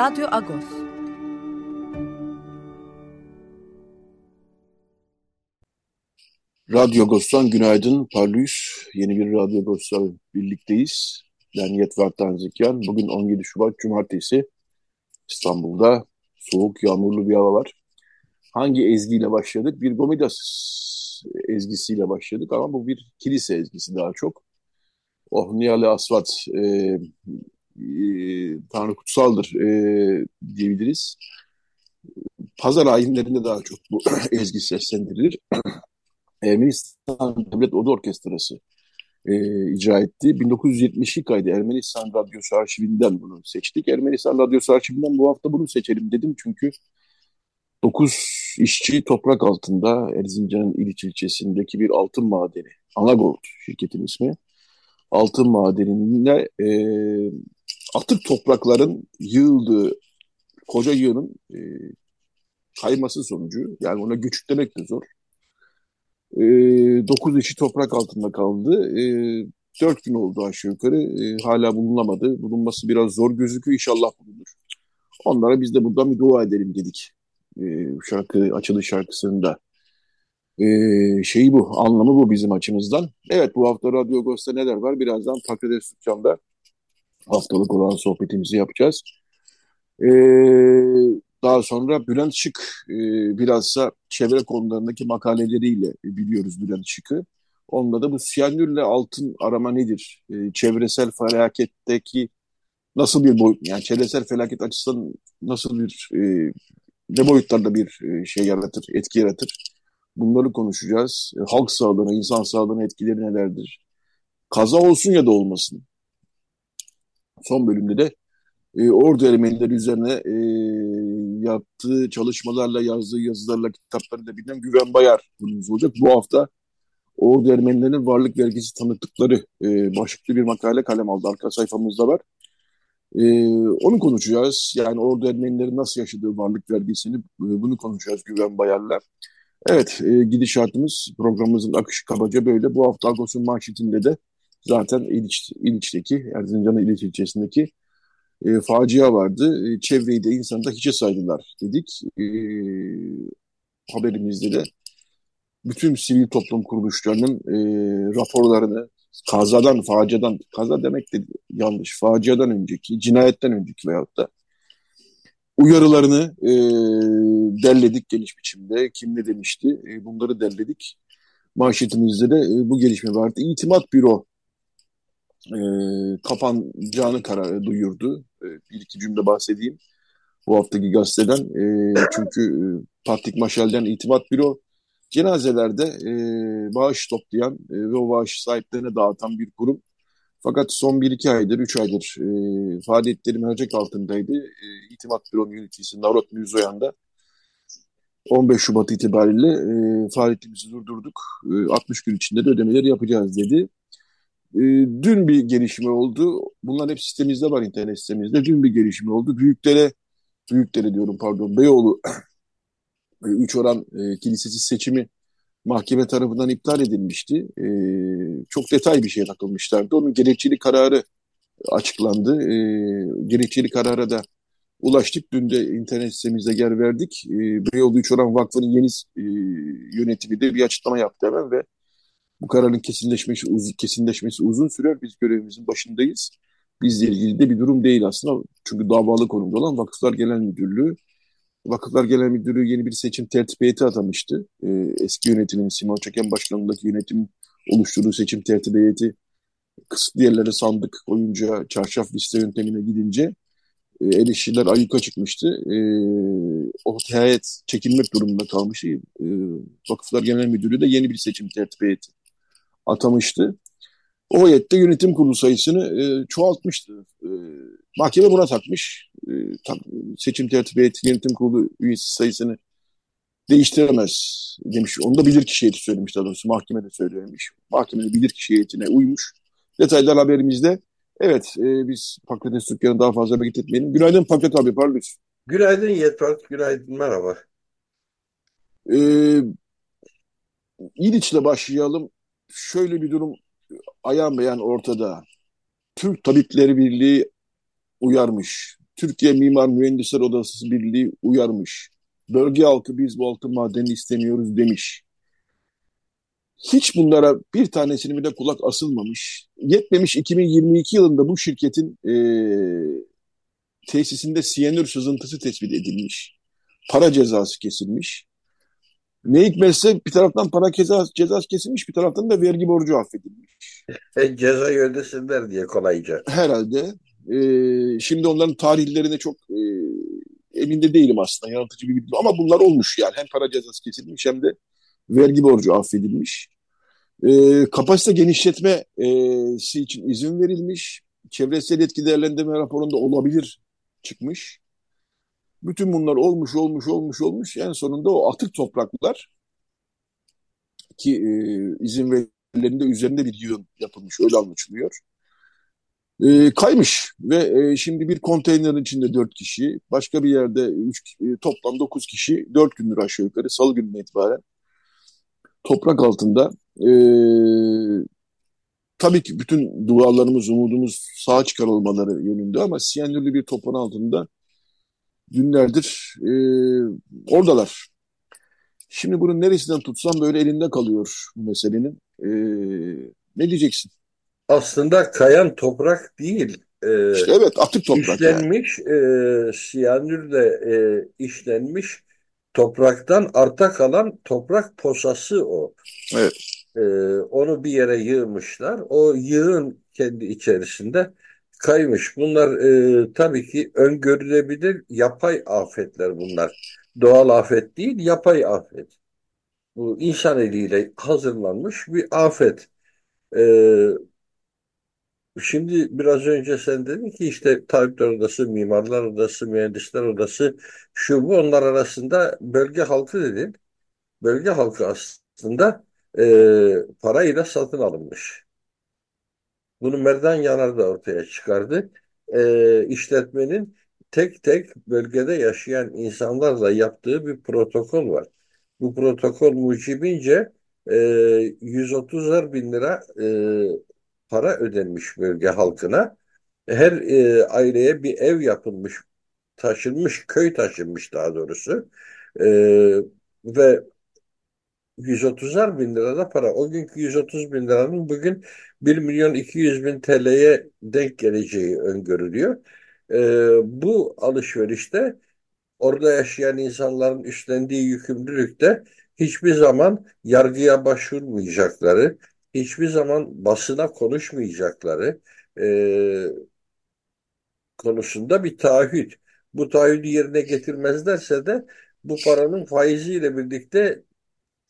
Radyo Agos. Radyo Agos'tan günaydın. Parlıyız. Yeni bir Radyo Agos'la birlikteyiz. Ben Yetvar Tanzikyan. Bugün 17 Şubat Cumartesi. İstanbul'da soğuk, yağmurlu bir hava var. Hangi ezgiyle başladık? Bir Gomidas ezgisiyle başladık ama bu bir kilise ezgisi daha çok. Oh Nihale Asvat e, Tanrı kutsaldır e, diyebiliriz. Pazar ayinlerinde daha çok bu ezgi seslendirilir. Ermenistan Devlet Oda Orkestrası e, icra etti. 1972 kaydı Ermenistan Radyosu arşivinden bunu seçtik. Ermenistan Radyosu arşivinden bu hafta bunu seçelim dedim çünkü 9 işçi toprak altında Erzincan'ın İliç ilçesindeki bir altın madeni. Anagold şirketin ismi. Altın madeninde e, atık toprakların yığıldığı koca yığının e, kayması sonucu yani ona göçüklemek de zor. E, 9 işi toprak altında kaldı. E, 4 gün oldu aşağı yukarı. E, hala bulunamadı. Bulunması biraz zor gözüküyor. İnşallah bulunur. Onlara biz de buradan bir dua edelim dedik. E, şarkı, açılış şarkısında. E, şeyi bu, anlamı bu bizim açımızdan. Evet bu hafta Radyo Agos'ta neler var? Birazdan Patates Dükkan'da haftalık olan sohbetimizi yapacağız. Ee, daha sonra Bülent Şık e, bilhassa çevre konularındaki makaleleriyle biliyoruz Bülent Şık'ı. Onunla da bu siyanürle altın arama nedir? E, çevresel felaketteki nasıl bir boyut, yani çevresel felaket açısından nasıl bir, e, ne boyutlarda bir e, şey yaratır, etki yaratır? Bunları konuşacağız. E, halk sağlığına, insan sağlığına etkileri nelerdir? Kaza olsun ya da olmasın son bölümde de e, Ordu Ermenileri üzerine e, yaptığı çalışmalarla, yazdığı yazılarla, kitaplarıyla bilinen Güven Bayar konumuz olacak. Bu hafta Ordu Ermenilerinin varlık vergisi tanıttıkları e, başlıklı bir makale kalem aldı. Arka sayfamızda var. E, onu konuşacağız. Yani Ordu Ermenileri nasıl yaşadığı varlık vergisini e, bunu konuşacağız Güven Bayar'la. Evet, e, gidişatımız, programımızın akışı kabaca böyle. Bu hafta Agos'un manşetinde de zaten İliç, İliç'teki, Erzincan'ın İliç ilçesindeki e, facia vardı. E, çevreyi de insanı da hiçe saydılar dedik. E, haberimizde de bütün sivil toplum kuruluşlarının e, raporlarını kazadan, faciadan, kaza demek de yanlış, faciadan önceki, cinayetten önceki veyahut da uyarılarını e, derledik geniş biçimde. Kim ne demişti? E, bunları derledik. Manşetimizde de e, bu gelişme vardı. İtimat Büro e, kapanacağını karar duyurdu. E, bir iki cümle bahsedeyim bu haftaki gazeteden. E, çünkü e, Patrik Maşal'den İtimat Büro cenazelerde e, bağış toplayan e, ve o bağış sahiplerine dağıtan bir kurum. Fakat son bir iki aydır, üç aydır e, faaliyetleri mercek altındaydı. E, İtimat Büro'nun yöneticisi Narot Müzoyan da 15 Şubat itibariyle e, faaliyetimizi durdurduk. E, 60 gün içinde de ödemeleri yapacağız dedi. E, dün bir gelişme oldu. Bunlar hep sitemizde var internet sitemizde. Dün bir gelişme oldu. Büyüklere, büyüklere diyorum pardon, Beyoğlu e, üç oran e, kilisesi seçimi mahkeme tarafından iptal edilmişti. E, çok detay bir şeye takılmışlardı. Onun gerekçeli kararı açıklandı. E, gerekçeli karara da ulaştık. Dün de internet sitemizde yer verdik. E, Beyoğlu Üç Oran Vakfı'nın yeni e, yönetimi de bir açıklama yaptı hemen ve bu kararın kesinleşmesi, uz kesinleşmesi uzun sürer. Biz görevimizin başındayız. Bizle ilgili de bir durum değil aslında. Çünkü davalı konumda olan Vakıflar Genel Müdürlüğü. Vakıflar Genel Müdürlüğü yeni bir seçim tertip heyeti atamıştı. Ee, eski yönetimin, Simon Çeken başkanlığındaki yönetim oluşturduğu seçim tertip heyeti kısıtlı yerlere sandık koyunca çarşaf liste yöntemine gidince e, eleştiriler ayyuka çıkmıştı. E, o heyet çekilmek durumunda kalmıştı. E, Vakıflar Genel Müdürlüğü de yeni bir seçim tertip heyeti atamıştı. O heyette yönetim kurulu sayısını e, çoğaltmıştı. E, mahkeme buna takmış. E, tam, seçim tertip heyeti yönetim kurulu üyesi sayısını değiştiremez demiş. Onu da bilir kişi heyeti söylemiş daha doğrusu. Mahkeme de söylemiş. Mahkeme de bilir kişi heyetine uymuş. Detaylar haberimizde. Evet e, biz Pakrat Türkiye'nin daha fazla vakit etmeyelim. Günaydın Pakrat abi pardon. Günaydın Yetvat, günaydın merhaba. Ee, İliç'le başlayalım. Şöyle bir durum ayan beyan ortada. Türk Tabipleri Birliği uyarmış. Türkiye Mimar Mühendisler Odası Birliği uyarmış. Bölge halkı biz bu altın madenini istemiyoruz demiş. Hiç bunlara bir tanesini bile kulak asılmamış. Yetmemiş 2022 yılında bu şirketin e, tesisinde siyanür sızıntısı tespit edilmiş. Para cezası kesilmiş. Ne hikmetse bir taraftan para cezası, cezası kesilmiş bir taraftan da vergi borcu affedilmiş. E, cezayı ödesinler diye kolayca. Herhalde. E, şimdi onların tarihlerine çok e, emin de değilim aslında yanıltıcı bir bilgi ama bunlar olmuş yani hem para cezası kesilmiş hem de vergi borcu affedilmiş. E, kapasite genişletmesi için izin verilmiş. Çevresel etki değerlendirme raporunda olabilir çıkmış. Bütün bunlar olmuş, olmuş, olmuş, olmuş. En sonunda o atık topraklar ki e, izin verilerinde üzerinde bir yığın yapılmış, öyle anlaşılıyor. E, kaymış ve e, şimdi bir konteynerin içinde dört kişi, başka bir yerde üç, e, toplam dokuz kişi dört gündür aşağı yukarı salı gününe itibaren toprak altında e, tabii ki bütün dualarımız, umudumuz sağ çıkarılmaları yönünde ama siyanürlü bir toprağın altında günlerdir e, oradalar. Şimdi bunun neresinden tutsam böyle elinde kalıyor bu meselenin. E, ne diyeceksin? Aslında kayan toprak değil. E, işte evet atık toprak. İşlenmiş, yani. e, siyanürle e, işlenmiş topraktan arta kalan toprak posası o. Evet. E, onu bir yere yığmışlar. O yığın kendi içerisinde kaymış. Bunlar e, tabii ki öngörülebilir yapay afetler bunlar. Doğal afet değil, yapay afet. Bu insan eliyle hazırlanmış bir afet. E, şimdi biraz önce sen dedin ki işte tabipler odası, mimarlar odası, mühendisler odası şu bu onlar arasında bölge halkı dedin. Bölge halkı aslında e, parayla satın alınmış. Bunu Merdan Yanar da ortaya çıkardı. E, işletmenin tek tek bölgede yaşayan insanlarla yaptığı bir protokol var. Bu protokol mucibince e, 130'ar bin lira e, para ödenmiş bölge halkına. Her e, aileye bir ev yapılmış, taşınmış, köy taşınmış daha doğrusu. E, ve 130'ar bin lirada para. O günkü 130 bin liranın bugün 1 milyon 200 bin TL'ye denk geleceği öngörülüyor. Ee, bu alışverişte orada yaşayan insanların üstlendiği yükümlülükte hiçbir zaman yargıya başvurmayacakları, hiçbir zaman basına konuşmayacakları e, konusunda bir taahhüt. Bu taahhüdü yerine getirmezlerse de bu paranın faiziyle birlikte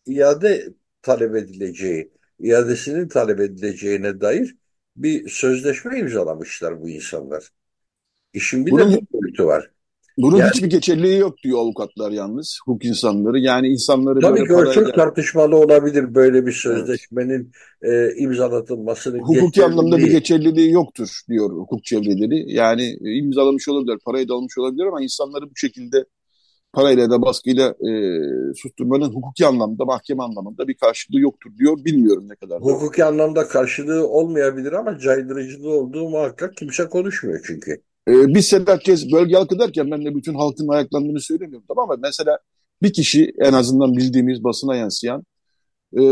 iade talep edileceği, iadesinin talep edileceğine dair bir sözleşme imzalamışlar bu insanlar. İşin bir bunun, de bu boyutu var. Bunun yani, hiçbir geçerliği yok diyor avukatlar yalnız, hukuk insanları. Yani insanları tabii böyle ki çok tartışmalı olabilir böyle bir sözleşmenin evet. e, imzalatılmasının Hukuki anlamda bir geçerliliği yoktur diyor hukuk çevreleri. Yani e, imzalamış olabilir, parayı da almış olabilir ama insanları bu şekilde parayla da baskıyla e, susturmanın hukuki anlamda, mahkeme anlamında bir karşılığı yoktur diyor. Bilmiyorum ne kadar. Hukuki anlamda karşılığı olmayabilir ama caydırıcılığı olduğu muhakkak kimse konuşmuyor çünkü. E, biz Sedat Kez bölge halkı derken ben de bütün halkın ayaklandığını söylemiyorum. Tamam mı? Mesela bir kişi en azından bildiğimiz basına yansıyan e,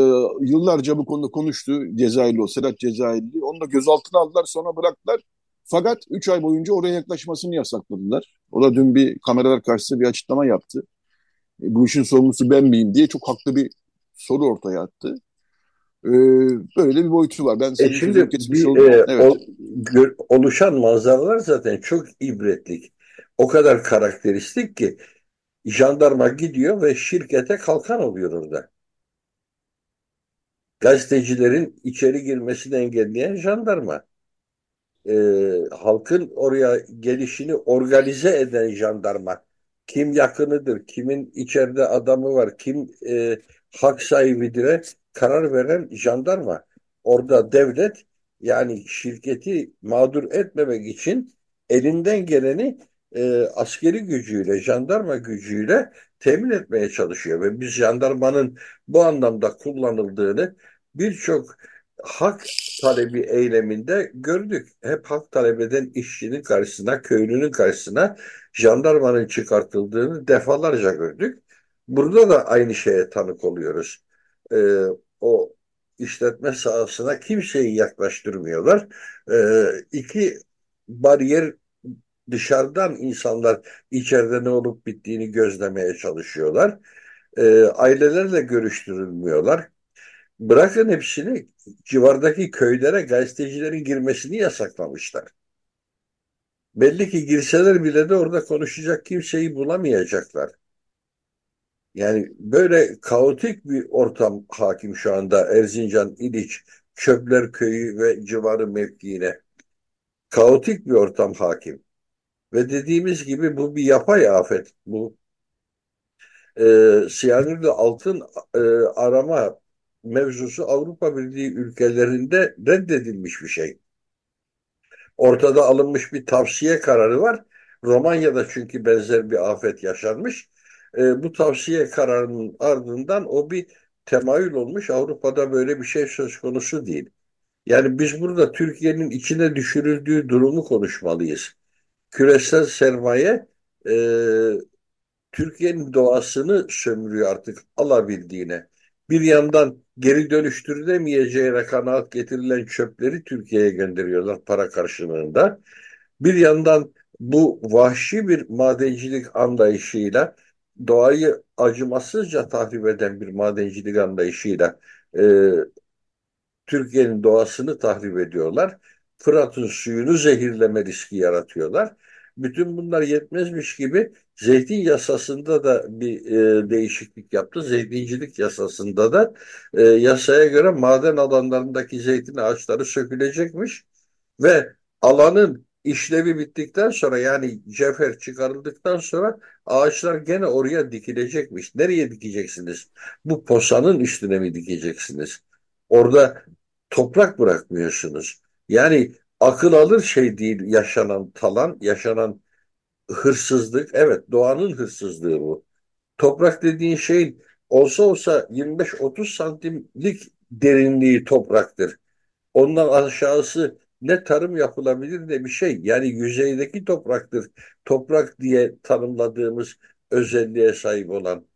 yıllarca bu konuda konuştu. Cezayirli o, Sedat Cezayirli. Onu da gözaltına aldılar sonra bıraktılar. Fakat 3 ay boyunca oraya yaklaşmasını yasakladılar. O da dün bir kameralar karşısında bir açıklama yaptı. E, bu işin sorumlusu ben miyim diye çok haklı bir soru ortaya attı. E, böyle bir boyutu var. Ben e şimdi bir, e, evet. o, gör, oluşan manzaralar zaten çok ibretlik. O kadar karakteristik ki jandarma gidiyor ve şirkete kalkan oluyor orada. gazetecilerin içeri girmesini engelleyen jandarma. E, halkın oraya gelişini organize eden jandarma. Kim yakınıdır, kimin içeride adamı var, kim e, hak sahibidir karar veren jandarma. Orada devlet yani şirketi mağdur etmemek için elinden geleni e, askeri gücüyle, jandarma gücüyle temin etmeye çalışıyor. Ve biz jandarmanın bu anlamda kullanıldığını birçok hak talebi eyleminde gördük. Hep hak talep eden işçinin karşısına, köylünün karşısına jandarmanın çıkartıldığını defalarca gördük. Burada da aynı şeye tanık oluyoruz. Ee, o işletme sahasına kimseyi yaklaştırmıyorlar. Ee, iki bariyer dışarıdan insanlar içeride ne olup bittiğini gözlemeye çalışıyorlar. Ee, ailelerle görüştürülmüyorlar. Bırakın hepsini civardaki köylere gazetecilerin girmesini yasaklamışlar. Belli ki girseler bile de orada konuşacak kimseyi bulamayacaklar. Yani böyle kaotik bir ortam hakim şu anda Erzincan, İliç, Çöpler Köyü ve civarı mevkiine. Kaotik bir ortam hakim. Ve dediğimiz gibi bu bir yapay afet. Bu e, siyanürlü altın e, arama mevzusu Avrupa Birliği ülkelerinde reddedilmiş bir şey. Ortada alınmış bir tavsiye kararı var. Romanya'da çünkü benzer bir afet yaşanmış. E, bu tavsiye kararının ardından o bir temayül olmuş. Avrupa'da böyle bir şey söz konusu değil. Yani biz burada Türkiye'nin içine düşürüldüğü durumu konuşmalıyız. Küresel sermaye e, Türkiye'nin doğasını sömürüyor artık alabildiğine. Bir yandan geri dönüştürülemeyeceğine kanaat getirilen çöpleri Türkiye'ye gönderiyorlar para karşılığında. Bir yandan bu vahşi bir madencilik anlayışıyla doğayı acımasızca tahrip eden bir madencilik anlayışıyla e, Türkiye'nin doğasını tahrip ediyorlar. Fırat'ın suyunu zehirleme riski yaratıyorlar. Bütün bunlar yetmezmiş gibi zeytin yasasında da bir e, değişiklik yaptı. Zeytincilik yasasında da e, yasaya göre maden alanlarındaki zeytin ağaçları sökülecekmiş ve alanın işlevi bittikten sonra yani cefer çıkarıldıktan sonra ağaçlar gene oraya dikilecekmiş. Nereye dikeceksiniz? Bu posanın üstüne mi dikeceksiniz? Orada toprak bırakmıyorsunuz. Yani akıl alır şey değil yaşanan talan, yaşanan hırsızlık. Evet doğanın hırsızlığı bu. Toprak dediğin şeyin olsa olsa 25-30 santimlik derinliği topraktır. Ondan aşağısı ne tarım yapılabilir ne bir şey. Yani yüzeydeki topraktır. Toprak diye tanımladığımız özelliğe sahip olan.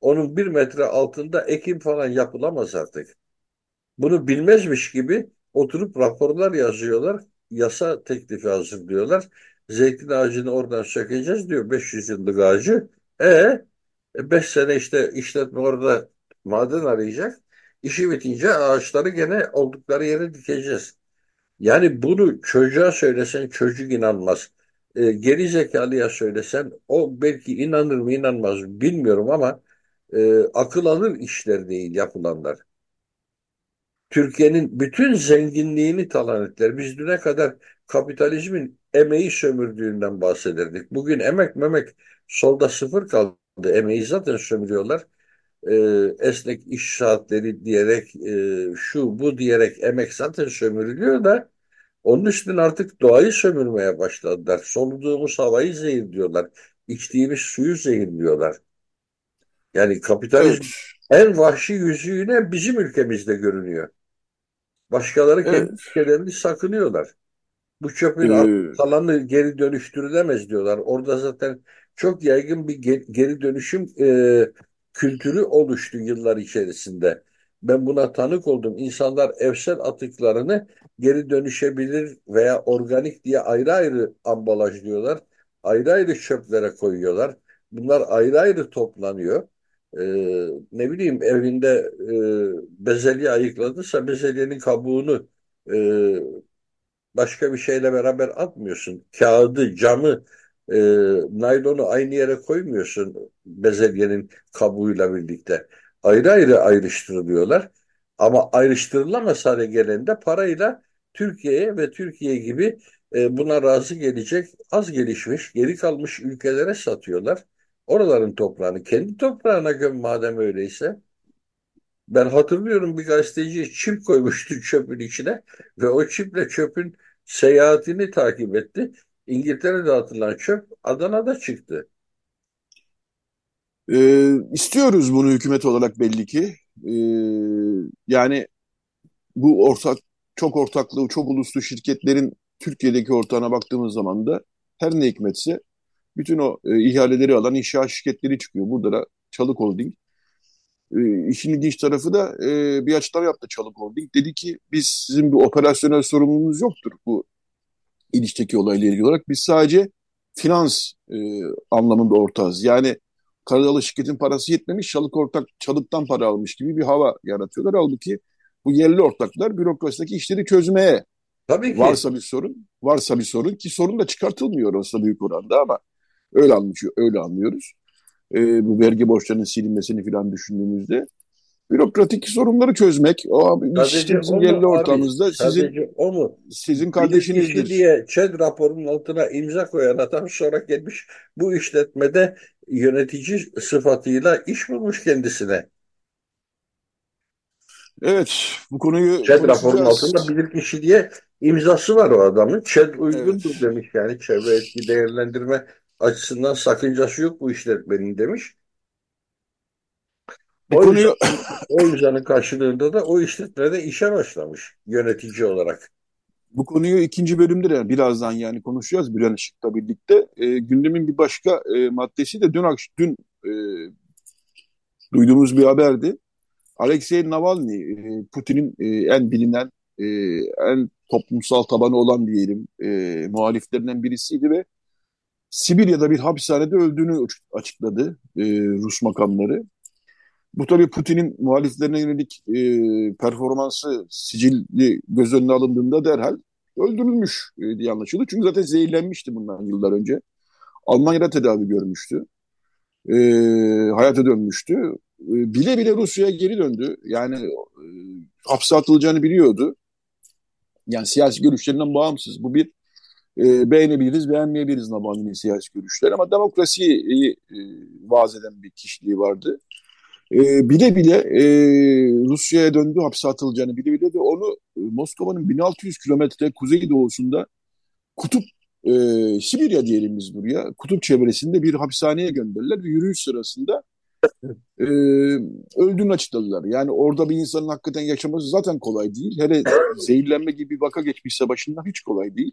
Onun bir metre altında ekim falan yapılamaz artık. Bunu bilmezmiş gibi oturup raporlar yazıyorlar. Yasa teklifi hazırlıyorlar. Zeytin ağacını oradan sökeceğiz diyor 500 yıllık ağacı. E 5 e, sene işte işletme orada maden arayacak. İşi bitince ağaçları gene oldukları yere dikeceğiz. Yani bunu çocuğa söylesen çocuk inanmaz. E, geri zekalıya söylesen o belki inanır mı inanmaz mı bilmiyorum ama e, akıl alır işler değil yapılanlar. Türkiye'nin bütün zenginliğini talan ettiler. Biz düne kadar kapitalizmin emeği sömürdüğünden bahsederdik. Bugün emek memek solda sıfır kaldı. Emeği zaten sömürüyorlar. Ee, esnek iş saatleri diyerek e, şu bu diyerek emek zaten sömürülüyor da onun üstüne artık doğayı sömürmeye başladılar. Soluduğumuz havayı zehirliyorlar. İçtiğimiz suyu zehirliyorlar. Yani kapitalizm evet. en vahşi yüzüğüne bizim ülkemizde görünüyor. Başkaları evet. kendi ülkelerini sakınıyorlar. Bu çöpün ee, kalanı geri dönüştürülemez diyorlar. Orada zaten çok yaygın bir geri dönüşüm e, kültürü oluştu yıllar içerisinde. Ben buna tanık oldum. İnsanlar evsel atıklarını geri dönüşebilir veya organik diye ayrı ayrı ambalajlıyorlar. Ayrı ayrı çöplere koyuyorlar. Bunlar ayrı ayrı toplanıyor e, ne bileyim evinde e, bezelye ayıkladıysa bezelyenin kabuğunu e, başka bir şeyle beraber atmıyorsun. Kağıdı, camı, e, naylonu aynı yere koymuyorsun bezelyenin kabuğuyla birlikte. Ayrı ayrı ayrıştırılıyorlar. Ama ayrıştırılamaz hale gelende parayla Türkiye'ye ve Türkiye gibi e, buna razı gelecek az gelişmiş, geri kalmış ülkelere satıyorlar. Oraların toprağını kendi toprağına göm madem öyleyse. Ben hatırlıyorum bir gazeteci çip koymuştu çöpün içine ve o çiple çöpün seyahatini takip etti. İngiltere'de atılan çöp Adana'da çıktı. Ee, istiyoruz bunu hükümet olarak belli ki. Ee, yani bu ortak çok ortaklığı, çok uluslu şirketlerin Türkiye'deki ortağına baktığımız zaman da her ne hikmetse bütün o e, ihaleleri alan inşaat şirketleri çıkıyor. Burada da Çalık Holding. E, işin ilginç tarafı da e, bir açıklama yaptı Çalık Holding. Dedi ki biz sizin bir operasyonel sorumluluğunuz yoktur bu ilişteki olayla ilgili olarak. Biz sadece finans e, anlamında ortağız. Yani Karadalı şirketin parası yetmemiş, Çalık ortak Çalık'tan para almış gibi bir hava yaratıyorlar. Halbuki bu yerli ortaklar bürokrasideki işleri çözmeye Tabii ki. varsa bir sorun, varsa bir sorun ki sorun da çıkartılmıyor aslında büyük oranda ama öyle anlıyor, öyle anlıyoruz. E, bu vergi borçlarının silinmesini falan düşündüğümüzde bürokratik sorunları çözmek. O işte bizim yerli ortamımızda sizin o mu? Sizin kardeşinizdir. diye ÇED raporunun altına imza koyan adam sonra gelmiş bu işletmede yönetici sıfatıyla iş bulmuş kendisine. Evet, bu konuyu ÇED raporunun altında bilirkişi diye imzası var o adamın. ÇED uygundur evet. demiş yani çevre etki değerlendirme açısından sakıncası yok bu işletmenin demiş. Bu o konuyu yüzden, o yüzdenin karşılığında da o işletmede işe başlamış yönetici olarak. Bu konuyu ikinci bölümde de birazdan yani konuşacağız bir Işık'la birlikte. E, gündemin bir başka e, maddesi de dün dün e, duyduğumuz bir haberdi. Alexei Navalny, e, Putin'in e, en bilinen, e, en toplumsal tabanı olan diyelim e, muhaliflerinden birisiydi ve Sibirya'da bir hapishanede öldüğünü açıkladı e, Rus makamları. Bu tabii Putin'in muhaliflerine yönelik e, performansı sicilli göz önüne alındığında derhal öldürülmüş e, diye anlaşıldı. Çünkü zaten zehirlenmişti bundan yıllar önce. Almanya'da tedavi görmüştü. E, hayata dönmüştü. E, bile bile Rusya'ya geri döndü. Yani e, hapse atılacağını biliyordu. Yani siyasi görüşlerinden bağımsız. Bu bir e, beğenebiliriz, beğenmeyebiliriz Navalny'nin siyasi görüşleri ama demokrasiyi e, vaaz eden bir kişiliği vardı. E, bile bile e, Rusya'ya döndü hapse atılacağını bile bile de onu e, Moskova'nın 1600 kilometre kuzey doğusunda kutup e, Sibirya diyelim biz buraya kutup çevresinde bir hapishaneye gönderdiler ve yürüyüş sırasında e, öldüğünü açıkladılar. Yani orada bir insanın hakikaten yaşaması zaten kolay değil. Hele zehirlenme gibi bir vaka geçmişse başından hiç kolay değil.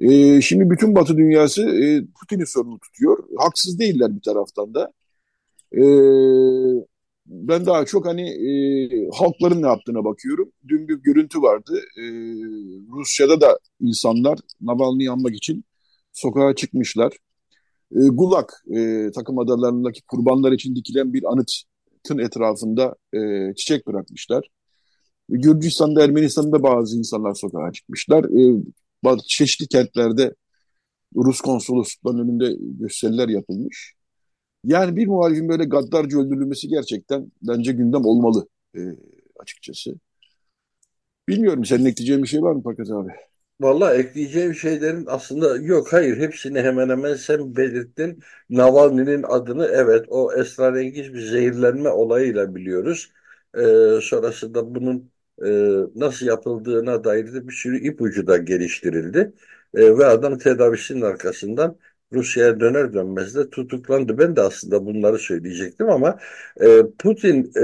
E, şimdi bütün Batı dünyası e, Putin'i sorumlu tutuyor. Haksız değiller bir taraftan da. E, ben daha çok hani e, halkların ne yaptığına bakıyorum. Dün bir görüntü vardı. E, Rusya'da da insanlar Navalny'yi anmak için sokağa çıkmışlar. E, Gulag e, takım adalarındaki kurbanlar için dikilen bir anıtın etrafında e, çiçek bırakmışlar. Gürcistan'da, Ermenistan'da bazı insanlar sokağa çıkmışlar. E, bazı çeşitli kentlerde Rus konsolosluklarının önünde gösteriler yapılmış. Yani bir muhalifin böyle gaddarca öldürülmesi gerçekten bence gündem olmalı e, açıkçası. Bilmiyorum senin ekleyeceğin bir şey var mı Pakat abi? Valla ekleyeceğim şeylerin aslında yok hayır hepsini hemen hemen sen belirttin. Navalny'nin adını evet o esrarengiz bir zehirlenme olayıyla biliyoruz. Ee, sonrasında bunun e, nasıl yapıldığına dair de bir sürü ipucu da geliştirildi. E, ve adam tedavisinin arkasından Rusya'ya döner dönmez de tutuklandı. Ben de aslında bunları söyleyecektim ama e, Putin e,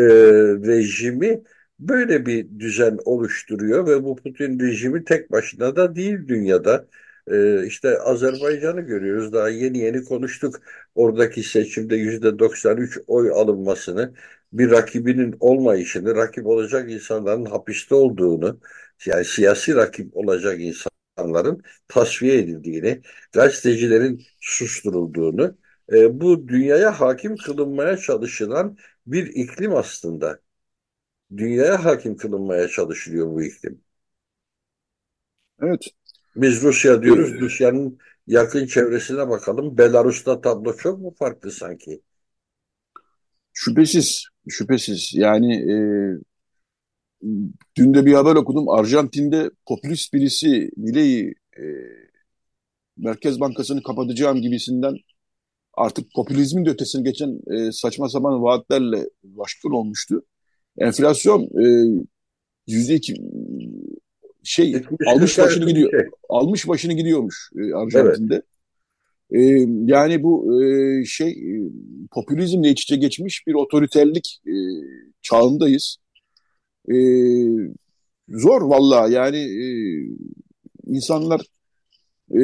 rejimi böyle bir düzen oluşturuyor ve bu Putin rejimi tek başına da değil dünyada. E, işte Azerbaycan'ı görüyoruz. Daha yeni yeni konuştuk. Oradaki seçimde yüzde 93 oy alınmasını, bir rakibinin olmayışını, rakip olacak insanların hapiste olduğunu, yani siyasi rakip olacak insan insanların tasfiye edildiğini, gazetecilerin susturulduğunu, e, bu dünyaya hakim kılınmaya çalışılan bir iklim aslında. Dünyaya hakim kılınmaya çalışılıyor bu iklim. Evet. Biz Rusya diyoruz. Evet. Rusya'nın yakın çevresine bakalım. Belarus'ta tablo çok mu farklı sanki? Şüphesiz. Şüphesiz. Yani e, dün de bir haber okudum. Arjantin'de popülist birisi Milei e, Merkez Bankası'nı kapatacağım gibisinden artık popülizmin de ötesine geçen e, saçma sapan vaatlerle başkan olmuştu. Enflasyon e, yüzde iki şey almış başını gidiyor. Şey. Almış başını gidiyormuş e, Arjantin'de. Evet. E, yani bu e, şey e, popülizmle iç içe geçmiş bir otoriterlik e, çağındayız. E, zor vallahi yani e, insanlar e,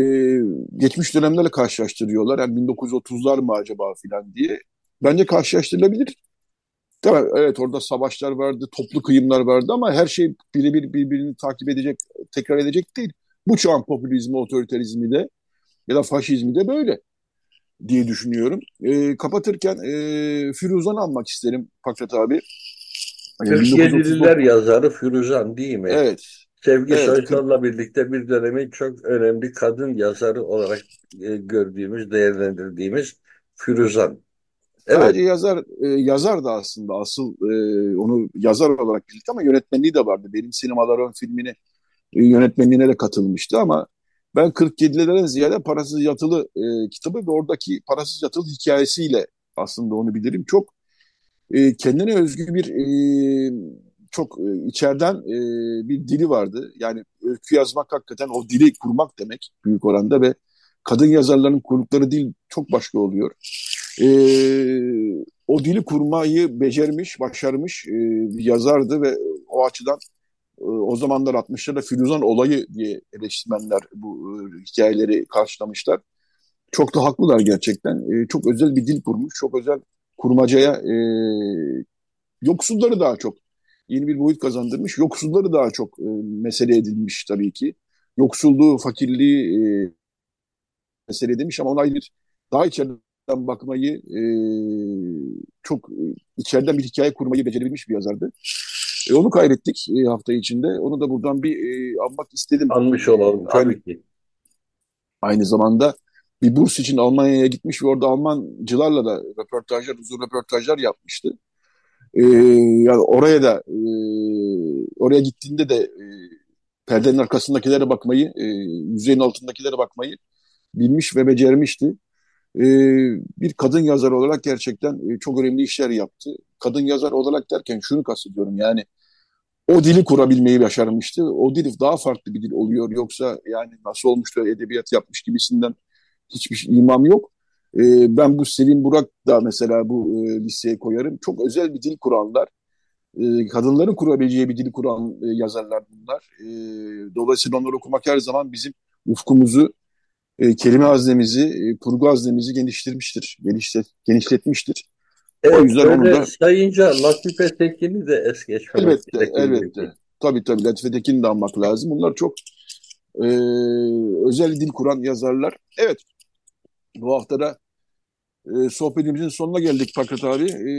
geçmiş dönemlerle karşılaştırıyorlar. Yani 1930'lar mı acaba filan diye. Bence karşılaştırılabilir. Tabii evet orada savaşlar vardı, toplu kıyımlar vardı ama her şey birebir birbirini takip edecek, tekrar edecek değil. Bu çağın popülizmi, otoriterizmi de ya da faşizmi de böyle diye düşünüyorum. E, kapatırken e, Firuzan'ı anmak isterim Pakrat abi. 47'liler yazarı Firuzan değil mi? Evet. Sevgi evet. Soysal'la birlikte bir dönemin çok önemli kadın yazarı olarak e, gördüğümüz, değerlendirdiğimiz Firuzan. Evet. Sadece yazar e, yazar da aslında asıl e, onu yazar olarak bildik ama yönetmenliği de vardı. Benim Sinemalar filmini e, yönetmenliğine de katılmıştı ama ben 47'lerden ziyade Parasız Yatılı e, kitabı ve oradaki Parasız Yatılı hikayesiyle aslında onu bilirim. Çok e, kendine özgü bir e, çok e, içeriden e, bir dili vardı. Yani öykü yazmak hakikaten o dili kurmak demek büyük oranda ve kadın yazarların kurdukları dil çok başka oluyor. E, o dili kurmayı becermiş, başarmış e, bir yazardı ve o açıdan o zamanlar 60'larda Firuzan olayı diye eleştirmenler bu e, hikayeleri karşılamışlar. Çok da haklılar gerçekten. E, çok özel bir dil kurmuş, çok özel kurmacaya e, yoksulları daha çok yeni bir boyut kazandırmış. Yoksulları daha çok e, mesele edilmiş tabii ki. Yoksulluğu, fakirliği mesele edilmiş ama ona ayrı daha içeriden bakmayı çok e, içeriden bir hikaye kurmayı becerebilmiş bir yazardı. E, onu kaybettik e, hafta içinde. Onu da buradan bir e, anmak istedim. Anmış olalım tabii ki. Aynı zamanda bir burs için Almanya'ya gitmiş ve orada Almancılarla da röportajlar, uzun röportajlar yapmıştı. Ee, yani oraya da e, oraya gittiğinde de e, perdenin arkasındakilere bakmayı, e, yüzeyin altındakilere bakmayı bilmiş ve becermişti. E, bir kadın yazar olarak gerçekten e, çok önemli işler yaptı. Kadın yazar olarak derken şunu kastediyorum yani o dili kurabilmeyi başarmıştı. O dil daha farklı bir dil oluyor. Yoksa yani nasıl olmuştu edebiyat yapmış gibisinden hiçbir imam yok. E, ben bu Selim Burak da mesela bu e, listeye koyarım. Çok özel bir dil kuranlar. E, kadınların kurabileceği bir dil kuran e, yazarlar bunlar. E, dolayısıyla onları okumak her zaman bizim ufkumuzu, e, kelime haznemizi, e, kurgu haznemizi genişletirmiştir, genişlet, genişletmiştir. Evet, o yüzden onu da... sayınca Latife Tekin'i de es geçmemek Elbette, elbette. Tabii tabii Latife Tekin'i de anmak lazım. Bunlar çok e, özel dil kuran yazarlar. Evet, bu haftada e, sohbetimizin sonuna geldik Fakat abi. E,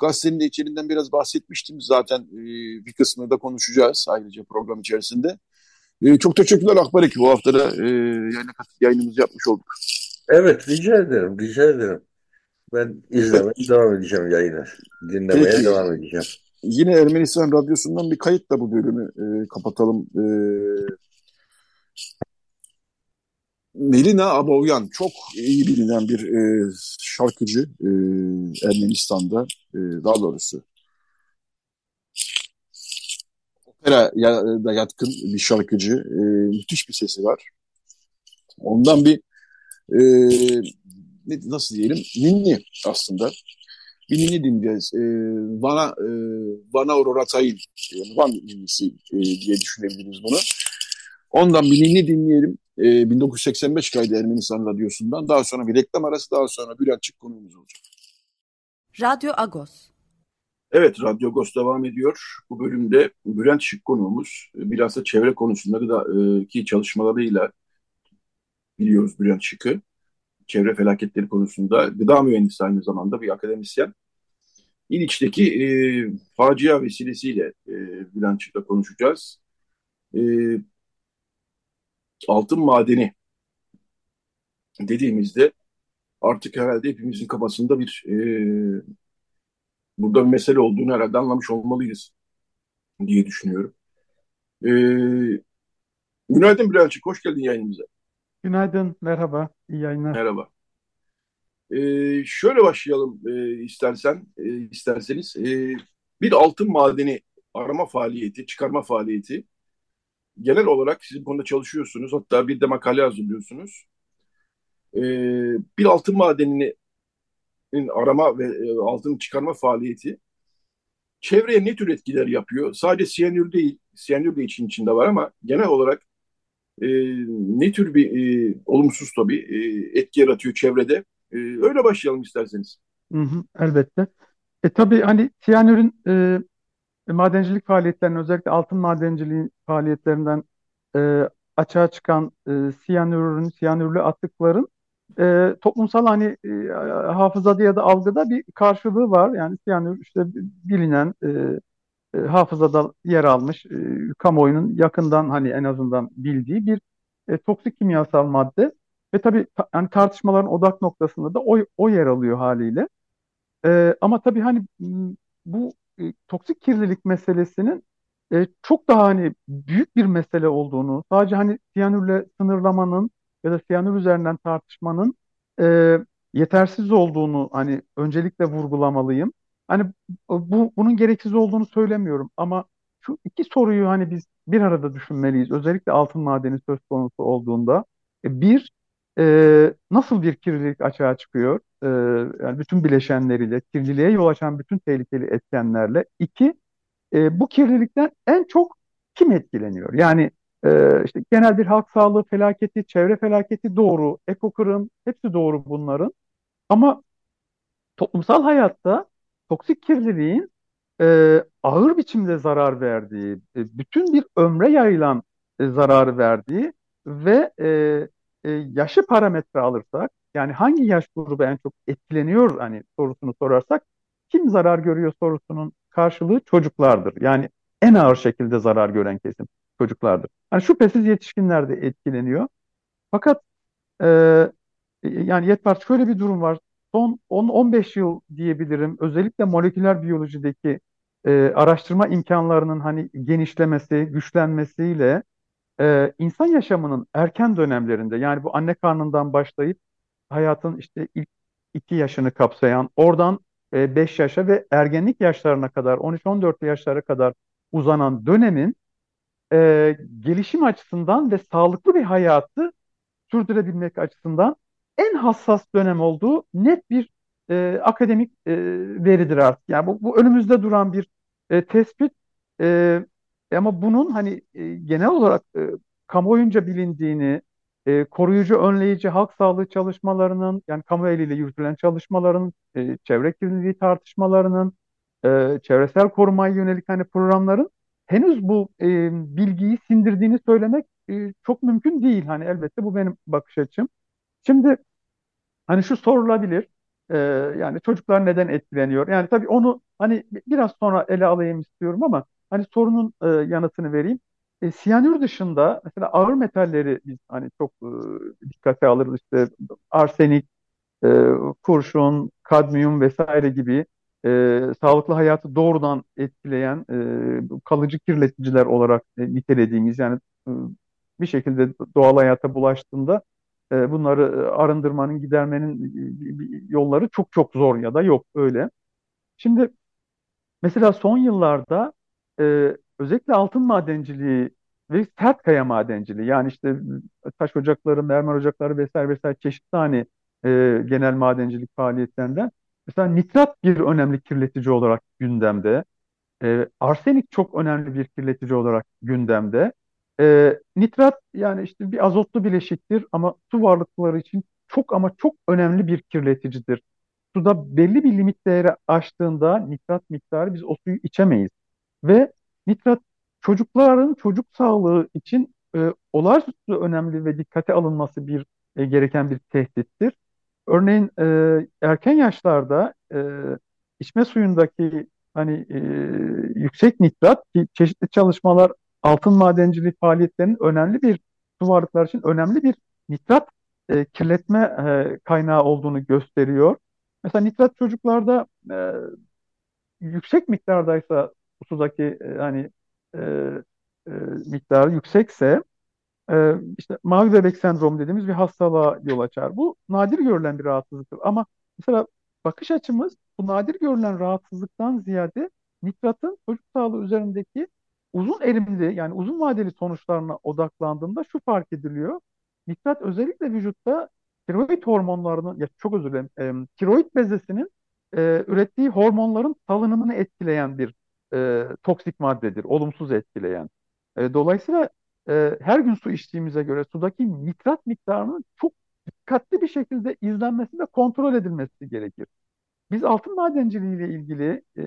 gazetenin de içeriğinden biraz bahsetmiştim. Zaten e, bir kısmını da konuşacağız ayrıca program içerisinde. E, çok teşekkürler Akbarik. Bu haftada e, yayına, yayınımızı yapmış olduk. Evet rica ederim. Rica ederim. Ben izlemeye evet. devam edeceğim yayını. Dinlemeye Peki. devam edeceğim. Yine Ermenistan Radyosu'ndan bir kayıtla bu bölümü e, kapatalım. E, Melina Abovyan çok iyi bilinen bir e, şarkıcı e, Ermenistan'da e, daha doğrusu opera da yatkın bir şarkıcı. E, müthiş bir sesi var. Ondan bir e, nasıl diyelim ninni aslında. Bir ninni dinleyeceğiz. E, Vana, e, Vana Aurora Tayin, yani Van ninnisi e, diye düşünebiliriz bunu. Ondan bir ninni dinleyelim. E, 1985 kaydı Ermenistan Radyosu'ndan. Daha sonra bir reklam arası, daha sonra bir açık konuğumuz olacak. Radyo Agos. Evet, Radyo Agos devam ediyor. Bu bölümde Bülent Şık konuğumuz. Bilhassa çevre konusunda da e, ki çalışmalarıyla biliyoruz Bülent Şık'ı. Çevre felaketleri konusunda gıda mühendisi aynı zamanda bir akademisyen. İliç'teki e, facia vesilesiyle e, Bülent Şık'la konuşacağız. E, altın madeni dediğimizde artık herhalde hepimizin kafasında bir e, burada bir mesele olduğunu herhalde anlamış olmalıyız. diye düşünüyorum. Ee, günaydın Bilal'cik, hoş geldin yayınımıza. Günaydın, merhaba, iyi yayınlar. Merhaba. Ee, şöyle başlayalım e, istersen, e, isterseniz. E, bir altın madeni arama faaliyeti, çıkarma faaliyeti. Genel olarak siz bu konuda çalışıyorsunuz, hatta bir de makale hazırlıyorsunuz. Ee, bir altın madenini arama ve e, altın çıkarma faaliyeti çevreye ne tür etkiler yapıyor? Sadece siyanür değil, siyanür de için içinde var ama genel olarak e, ne tür bir e, olumsuz tabii e, etki yaratıyor çevrede? E, öyle başlayalım isterseniz. Hı hı, elbette. E tabii hani siyanürün e, madencilik faaliyetlerinin özellikle altın madenciliği faaliyetlerinden e, açığa çıkan e, siyanürün, siyanürlü atıkların e, toplumsal hani e, hafızada ya da algıda bir karşılığı var. Yani siyanür işte bilinen e, e, hafızada yer almış, e, kamuoyunun yakından hani en azından bildiği bir e, toksik kimyasal madde. Ve tabii ta, yani tartışmaların odak noktasında da o, o yer alıyor haliyle. E, ama tabii hani bu e, toksik kirlilik meselesinin e, çok daha hani büyük bir mesele olduğunu, sadece hani siyanürle sınırlamanın ya da siyanür üzerinden tartışmanın e, yetersiz olduğunu hani öncelikle vurgulamalıyım. Hani bu bunun gereksiz olduğunu söylemiyorum ama şu iki soruyu hani biz bir arada düşünmeliyiz. Özellikle altın madeni söz konusu olduğunda. E, bir, e, nasıl bir kirlilik açığa çıkıyor? E, yani bütün bileşenleriyle, kirliliğe yol açan bütün tehlikeli etkenlerle. İki, e, bu kirlilikten en çok kim etkileniyor? Yani e, işte genel bir halk sağlığı felaketi, çevre felaketi doğru, ekokırım hepsi doğru bunların. Ama toplumsal hayatta toksik kirliliğin e, ağır biçimde zarar verdiği, e, bütün bir ömre yayılan e, zararı verdiği ve e, e, yaşı parametre alırsak, yani hangi yaş grubu en çok etkileniyor hani sorusunu sorarsak, kim zarar görüyor sorusunun karşılığı çocuklardır. Yani en ağır şekilde zarar gören kesim çocuklardır. Hani şüphesiz yetişkinler de etkileniyor. Fakat e, yani Yetvar şöyle bir durum var. Son 10-15 yıl diyebilirim. Özellikle moleküler biyolojideki e, araştırma imkanlarının hani genişlemesi, güçlenmesiyle e, insan yaşamının erken dönemlerinde yani bu anne karnından başlayıp hayatın işte ilk iki yaşını kapsayan, oradan e, 5 yaşa ve ergenlik yaşlarına kadar, 13-14 yaşlara kadar uzanan dönemin e, gelişim açısından ve sağlıklı bir hayatı sürdürebilmek açısından en hassas dönem olduğu net bir e, akademik e, veridir artık. Yani bu, bu önümüzde duran bir e, tespit e, ama bunun hani e, genel olarak e, kamuoyunca bilindiğini, e, koruyucu, önleyici halk sağlığı çalışmalarının yani kamu eliyle yürütülen çalışmaların, e, çevre kirliliği tartışmalarının, e, çevresel korumaya yönelik hani programların henüz bu e, bilgiyi sindirdiğini söylemek e, çok mümkün değil. Hani elbette bu benim bakış açım. Şimdi hani şu sorulabilir. E, yani çocuklar neden etkileniyor? Yani tabii onu hani biraz sonra ele alayım istiyorum ama hani sorunun e, yanıtını vereyim. E, siyanür dışında mesela ağır metalleri biz hani çok e, dikkate alırız işte arsenik, e, kurşun, kadmiyum vesaire gibi e, sağlıklı hayatı doğrudan etkileyen e, kalıcı kirleticiler olarak e, nitelediğimiz yani e, bir şekilde doğal hayata bulaştığında e, bunları arındırmanın, gidermenin e, yolları çok çok zor ya da yok öyle. Şimdi mesela son yıllarda e, özellikle altın madenciliği ve sert kaya madenciliği yani işte taş ocakları, mermer ocakları vesaire vesaire çeşitli hani e, genel madencilik faaliyetlerinden Mesela nitrat bir önemli kirletici olarak gündemde. E, arsenik çok önemli bir kirletici olarak gündemde. E, nitrat yani işte bir azotlu bileşiktir ama su varlıkları için çok ama çok önemli bir kirleticidir. Suda belli bir limit değeri aştığında nitrat miktarı biz o suyu içemeyiz. Ve nitrat çocukların çocuk sağlığı için e, olağanüstü önemli ve dikkate alınması bir e, gereken bir tehdittir. Örneğin e, erken yaşlarda e, içme suyundaki hani e, yüksek nitrat ki çeşitli çalışmalar altın madencilik faaliyetlerinin önemli bir su varlıklar için önemli bir nitrat e, kirletme e, kaynağı olduğunu gösteriyor. Mesela nitrat çocuklarda e, yüksek miktardaysa sudaki e, hani e, e, miktarı yüksekse e, işte mavi bebek sendromu dediğimiz bir hastalığa yol açar. Bu nadir görülen bir rahatsızlıktır. Ama mesela bakış açımız bu nadir görülen rahatsızlıktan ziyade nitratın çocuk sağlığı üzerindeki uzun erimli yani uzun vadeli sonuçlarına odaklandığında şu fark ediliyor. Nitrat özellikle vücutta tiroid hormonlarının, ya çok özür dilerim, e, tiroid bezesinin e, ürettiği hormonların salınımını etkileyen bir e, toksik maddedir, olumsuz etkileyen. E, dolayısıyla e, her gün su içtiğimize göre sudaki nitrat miktarının çok dikkatli bir şekilde izlenmesi ve kontrol edilmesi gerekir. Biz altın madenciliği ile ilgili e,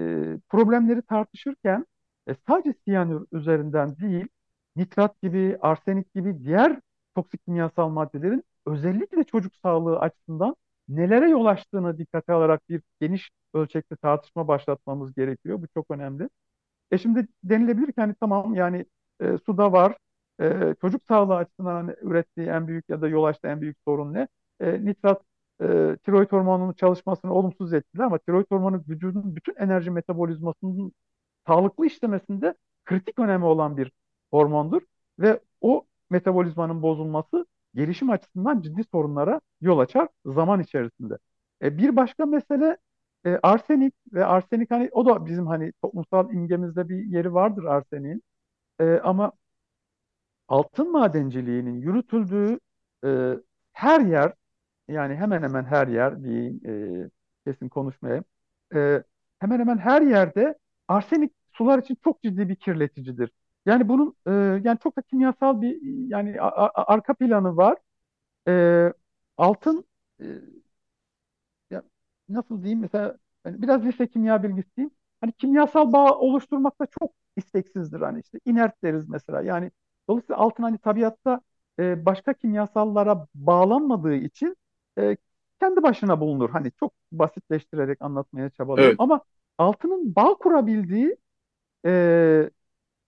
problemleri tartışırken e, sadece siyanür üzerinden değil, nitrat gibi, arsenik gibi diğer toksik kimyasal maddelerin özellikle çocuk sağlığı açısından nelere yol açtığını dikkate alarak bir geniş ölçekli tartışma başlatmamız gerekiyor. Bu çok önemli. E şimdi denilebilir ki hani tamam yani e, suda var. E, çocuk sağlığı açısından hani ürettiği en büyük ya da yol açtığı en büyük sorun ne? E, nitrat e, tiroid hormonunun çalışmasını olumsuz etkiler ama tiroid hormonu vücudun bütün enerji metabolizmasının sağlıklı işlemesinde kritik önemi olan bir hormondur ve o metabolizmanın bozulması gelişim açısından ciddi sorunlara yol açar zaman içerisinde. E, bir başka mesele e, arsenik ve arsenik hani o da bizim hani toplumsal imgemizde bir yeri vardır arseniğin. E, ama altın madenciliğinin yürütüldüğü e, her yer yani hemen hemen her yer diyeyim e, kesin konuşmayayım. E, hemen hemen her yerde arsenik sular için çok ciddi bir kirleticidir. Yani bunun e, yani çok da kimyasal bir yani a, a, arka planı var. E, altın e, ya, nasıl diyeyim mesela yani biraz lise kimya bilgisiyim. Hani kimyasal bağ oluşturmakta çok isteksizdir hani işte inert deriz mesela. Yani dolayısıyla altın hani tabiatta e, başka kimyasallara bağlanmadığı için e, kendi başına bulunur. Hani çok basitleştirerek anlatmaya çabalıyorum. Evet. Ama altının bağ kurabildiği e,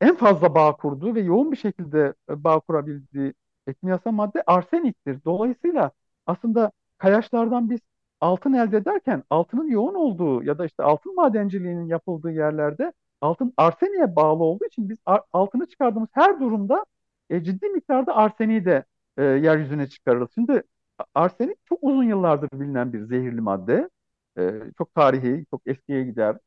en fazla bağ kurduğu ve yoğun bir şekilde e, bağ kurabildiği kimyasal madde arseniktir. Dolayısıyla aslında kayaçlardan biz altın elde ederken altının yoğun olduğu ya da işte altın madenciliğinin yapıldığı yerlerde altın arseniye bağlı olduğu için biz altını çıkardığımız her durumda e, ciddi miktarda arseniyi de e, yeryüzüne çıkarırız. Şimdi arsenik çok uzun yıllardır bilinen bir zehirli madde. E, çok tarihi, çok eskiye gider.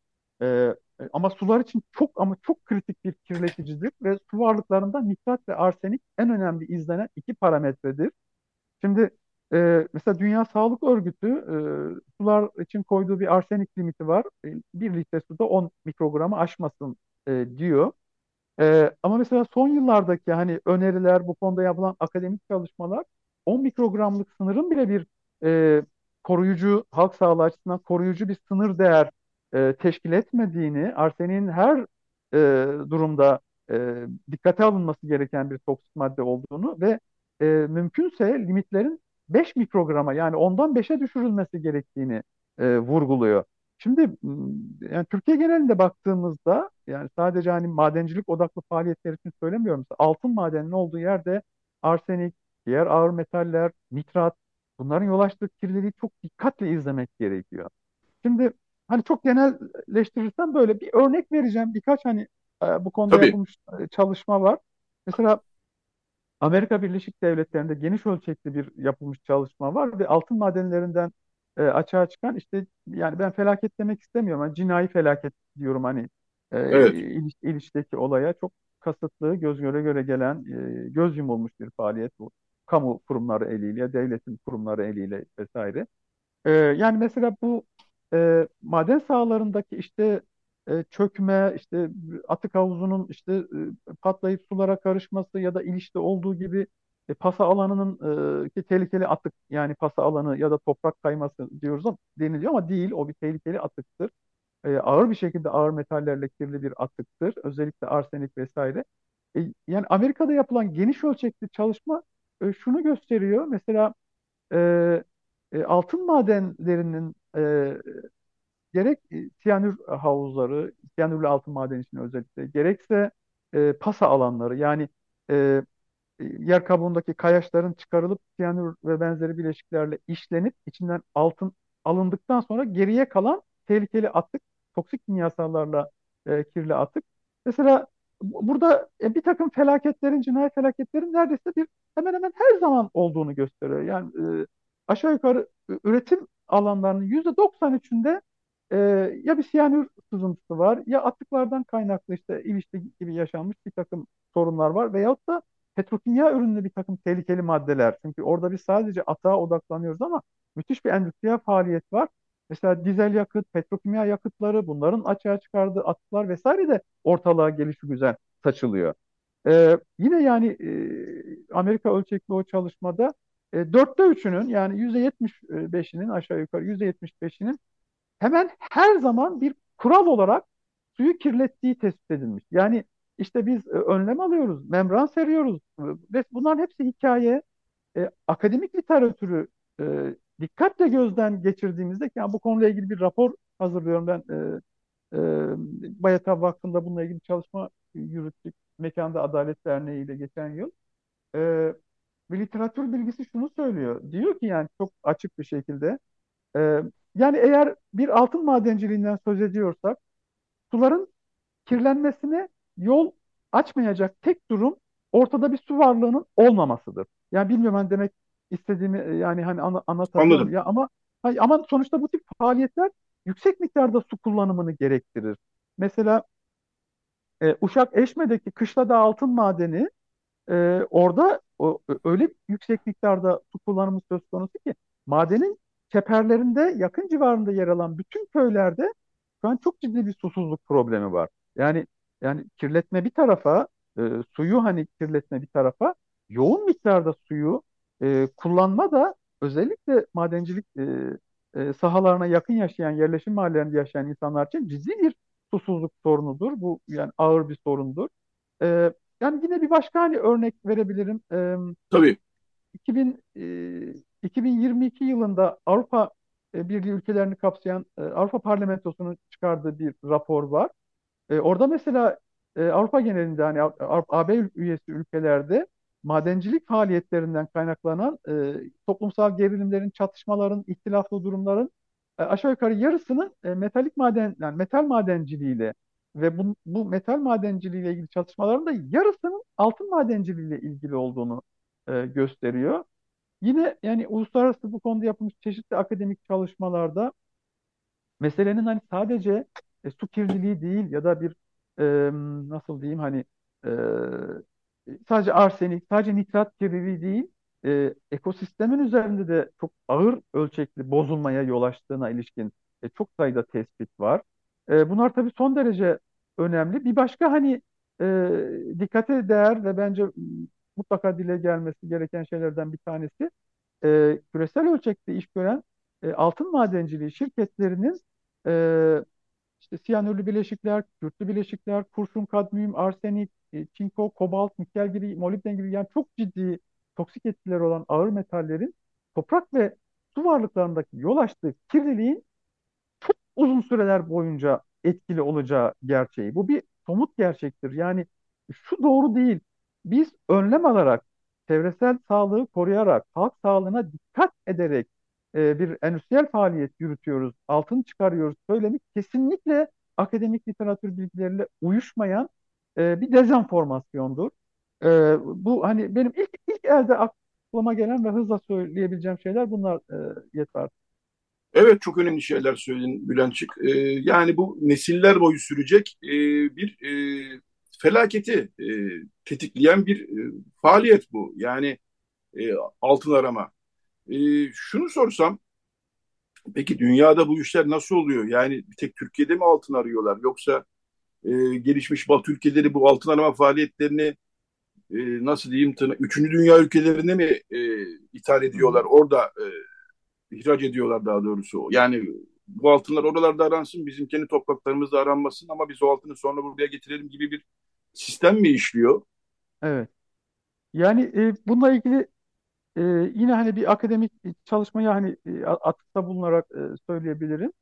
E, ama sular için çok ama çok kritik bir kirleticidir ve su varlıklarında nitrat ve arsenik en önemli izlenen iki parametredir. Şimdi e, mesela Dünya Sağlık Örgütü e, sular için koyduğu bir arsenik limiti var. E, bir litre suda 10 mikrogramı aşmasın e, diyor. E, ama mesela son yıllardaki hani öneriler, bu konuda yapılan akademik çalışmalar 10 mikrogramlık sınırın bile bir e, koruyucu, halk sağlığı açısından koruyucu bir sınır değer e, teşkil etmediğini, arseniğin her e, durumda e, dikkate alınması gereken bir toksik madde olduğunu ve e, mümkünse limitlerin 5 mikrograma yani ondan 5'e düşürülmesi gerektiğini e, vurguluyor. Şimdi yani Türkiye genelinde baktığımızda yani sadece hani madencilik odaklı faaliyetler için söylemiyorum. Altın madeninin olduğu yerde arsenik, diğer ağır metaller, nitrat bunların yol açtığı kirliliği çok dikkatle izlemek gerekiyor. Şimdi hani çok genelleştirirsem böyle bir örnek vereceğim. Birkaç hani bu konuda Tabii. yapılmış çalışma var. Mesela Amerika Birleşik Devletleri'nde geniş ölçekli bir yapılmış çalışma var ve altın madenlerinden e, açığa çıkan işte yani ben felaket demek istemiyorum. Yani cinayi felaket diyorum hani e, Evet. İliç, İliç'teki olaya çok kasıtlı göz göre göre gelen e, göz yumulmuş bir faaliyet bu. Kamu kurumları eliyle, devletin kurumları eliyle vesaire. E, yani mesela bu e, maden sahalarındaki işte e, çökme, işte atık havuzunun işte e, patlayıp sulara karışması ya da ilişte olduğu gibi e, pasa alanının e, tehlikeli atık yani pasa alanı ya da toprak kayması diyoruz ama deniliyor ama değil o bir tehlikeli atıktır. E, ağır bir şekilde ağır metallerle kirli bir atıktır. Özellikle arsenik vesaire. E, yani Amerika'da yapılan geniş ölçekli çalışma e, şunu gösteriyor. Mesela e, e, altın madenlerinin e, gerek e, siyanür havuzları, siyanürlü altın madeni için özellikle, gerekse e, pasa alanları yani e, yer kabuğundaki kayaçların çıkarılıp siyanür ve benzeri bileşiklerle işlenip içinden altın alındıktan sonra geriye kalan tehlikeli atık, toksik kimyasallarla e, kirli atık. Mesela burada e, bir takım felaketlerin, cinayet felaketlerin neredeyse bir hemen hemen her zaman olduğunu gösteriyor. Yani e, aşağı yukarı üretim alanlarının %93'ünde e, ya bir siyanür sızıntısı var ya atıklardan kaynaklı işte ilişki gibi yaşanmış bir takım sorunlar var veyahut da petrokimya ürünlü bir takım tehlikeli maddeler. Çünkü orada biz sadece atağa odaklanıyoruz ama müthiş bir endüstriyel faaliyet var. Mesela dizel yakıt, petrokimya yakıtları, bunların açığa çıkardığı atıklar vesaire de ortalığa gelişi güzel saçılıyor. Ee, yine yani e, Amerika ölçekli o çalışmada e, dörtte üçünün yani yüzde yetmiş beşinin aşağı yukarı yüzde beşinin hemen her zaman bir kural olarak suyu kirlettiği tespit edilmiş. Yani işte biz e, önlem alıyoruz, membran seriyoruz ve bunların hepsi hikaye. E, akademik literatürü e, dikkatle gözden geçirdiğimizde yani bu konuyla ilgili bir rapor hazırlıyorum ben. E, e, Bayatav Vakfı'nda bununla ilgili çalışma yürüttük. Mekanda Adalet Derneği ile geçen yıl. E, ve literatür bilgisi şunu söylüyor. Diyor ki yani çok açık bir şekilde e, yani eğer bir altın madenciliğinden söz ediyorsak suların kirlenmesine yol açmayacak tek durum ortada bir su varlığının olmamasıdır. Yani bilmiyorum hani demek istediğimi e, yani hani ana, anlatabiliyorum ya ama ama sonuçta bu tip faaliyetler yüksek miktarda su kullanımını gerektirir. Mesela e, Uşak Eşme'deki Kışlada altın madeni e, orada o, öyle yüksek miktarda su kullanımı söz konusu ki madenin keperlerinde yakın civarında yer alan bütün köylerde şu an çok ciddi bir susuzluk problemi var. Yani yani kirletme bir tarafa, e, suyu hani kirletme bir tarafa, yoğun miktarda suyu e, kullanma da özellikle madencilik e, e, sahalarına yakın yaşayan, yerleşim mahallelerinde yaşayan insanlar için ciddi bir susuzluk sorunudur. Bu yani ağır bir sorundur. E, yani yine bir başka hani örnek verebilirim. E, Tabii. 2000, e, 2022 yılında Avrupa e, Birliği ülkelerini kapsayan e, Avrupa Parlamentosu'nun çıkardığı bir rapor var. E, orada mesela e, Avrupa genelinde hani AB üyesi ülkelerde madencilik faaliyetlerinden kaynaklanan e, toplumsal gerilimlerin, çatışmaların, ihtilaflı durumların e, aşağı yukarı yarısının e, metalik maden, yani metal madenciliğiyle ve bu, bu metal madenciliğiyle ilgili çatışmaların da yarısının altın madenciliğiyle ilgili olduğunu e, gösteriyor. Yine yani uluslararası bu konuda yapılmış çeşitli akademik çalışmalarda meselenin hani sadece e, su kirliliği değil ya da bir e, nasıl diyeyim hani e, sadece arsenik, sadece nitrat kirliliği değil, e, ekosistemin üzerinde de çok ağır ölçekli bozulmaya yol açtığına ilişkin e, çok sayıda tespit var. E, bunlar tabii son derece önemli. Bir başka hani e, dikkate değer ve bence mutlaka dile gelmesi gereken şeylerden bir tanesi e, küresel ölçekte iş gören e, altın madenciliği şirketlerinin e, işte siyanürlü bileşikler, kürtlü bileşikler, kurşun, kadmiyum, arsenik, e, çinko, kobalt, nikel gibi, molibden gibi yani çok ciddi toksik etkileri olan ağır metallerin toprak ve su varlıklarındaki yol açtığı kirliliğin çok uzun süreler boyunca etkili olacağı gerçeği. Bu bir somut gerçektir. Yani şu doğru değil. Biz önlem alarak, çevresel sağlığı koruyarak, halk sağlığına dikkat ederek e, bir endüstriyel faaliyet yürütüyoruz, altın çıkarıyoruz söylemi kesinlikle akademik literatür bilgileriyle uyuşmayan e, bir dezenformasyondur. E, bu hani benim ilk ilk elde aklıma gelen ve hızla söyleyebileceğim şeyler bunlar e, yeter. Evet çok önemli şeyler söyledin Bülentçik. Ee, yani bu nesiller boyu sürecek e, bir e, felaketi e, tetikleyen bir e, faaliyet bu. Yani e, altın arama. E, şunu sorsam, peki dünyada bu işler nasıl oluyor? Yani bir tek Türkiye'de mi altın arıyorlar? Yoksa e, gelişmiş Batı ülkeleri bu altın arama faaliyetlerini e, nasıl diyeyim, üçüncü dünya ülkelerine mi e, ithal ediyorlar? Orada e, ihraç ediyorlar daha doğrusu. Yani bu altınlar oralarda aransın, bizim kendi topraklarımızda aranmasın ama biz o altını sonra buraya getirelim gibi bir sistem mi işliyor? Evet. Yani e, bununla ilgili e, yine hani bir akademik çalışmaya hani e, atıfta bulunarak e, söyleyebilirim.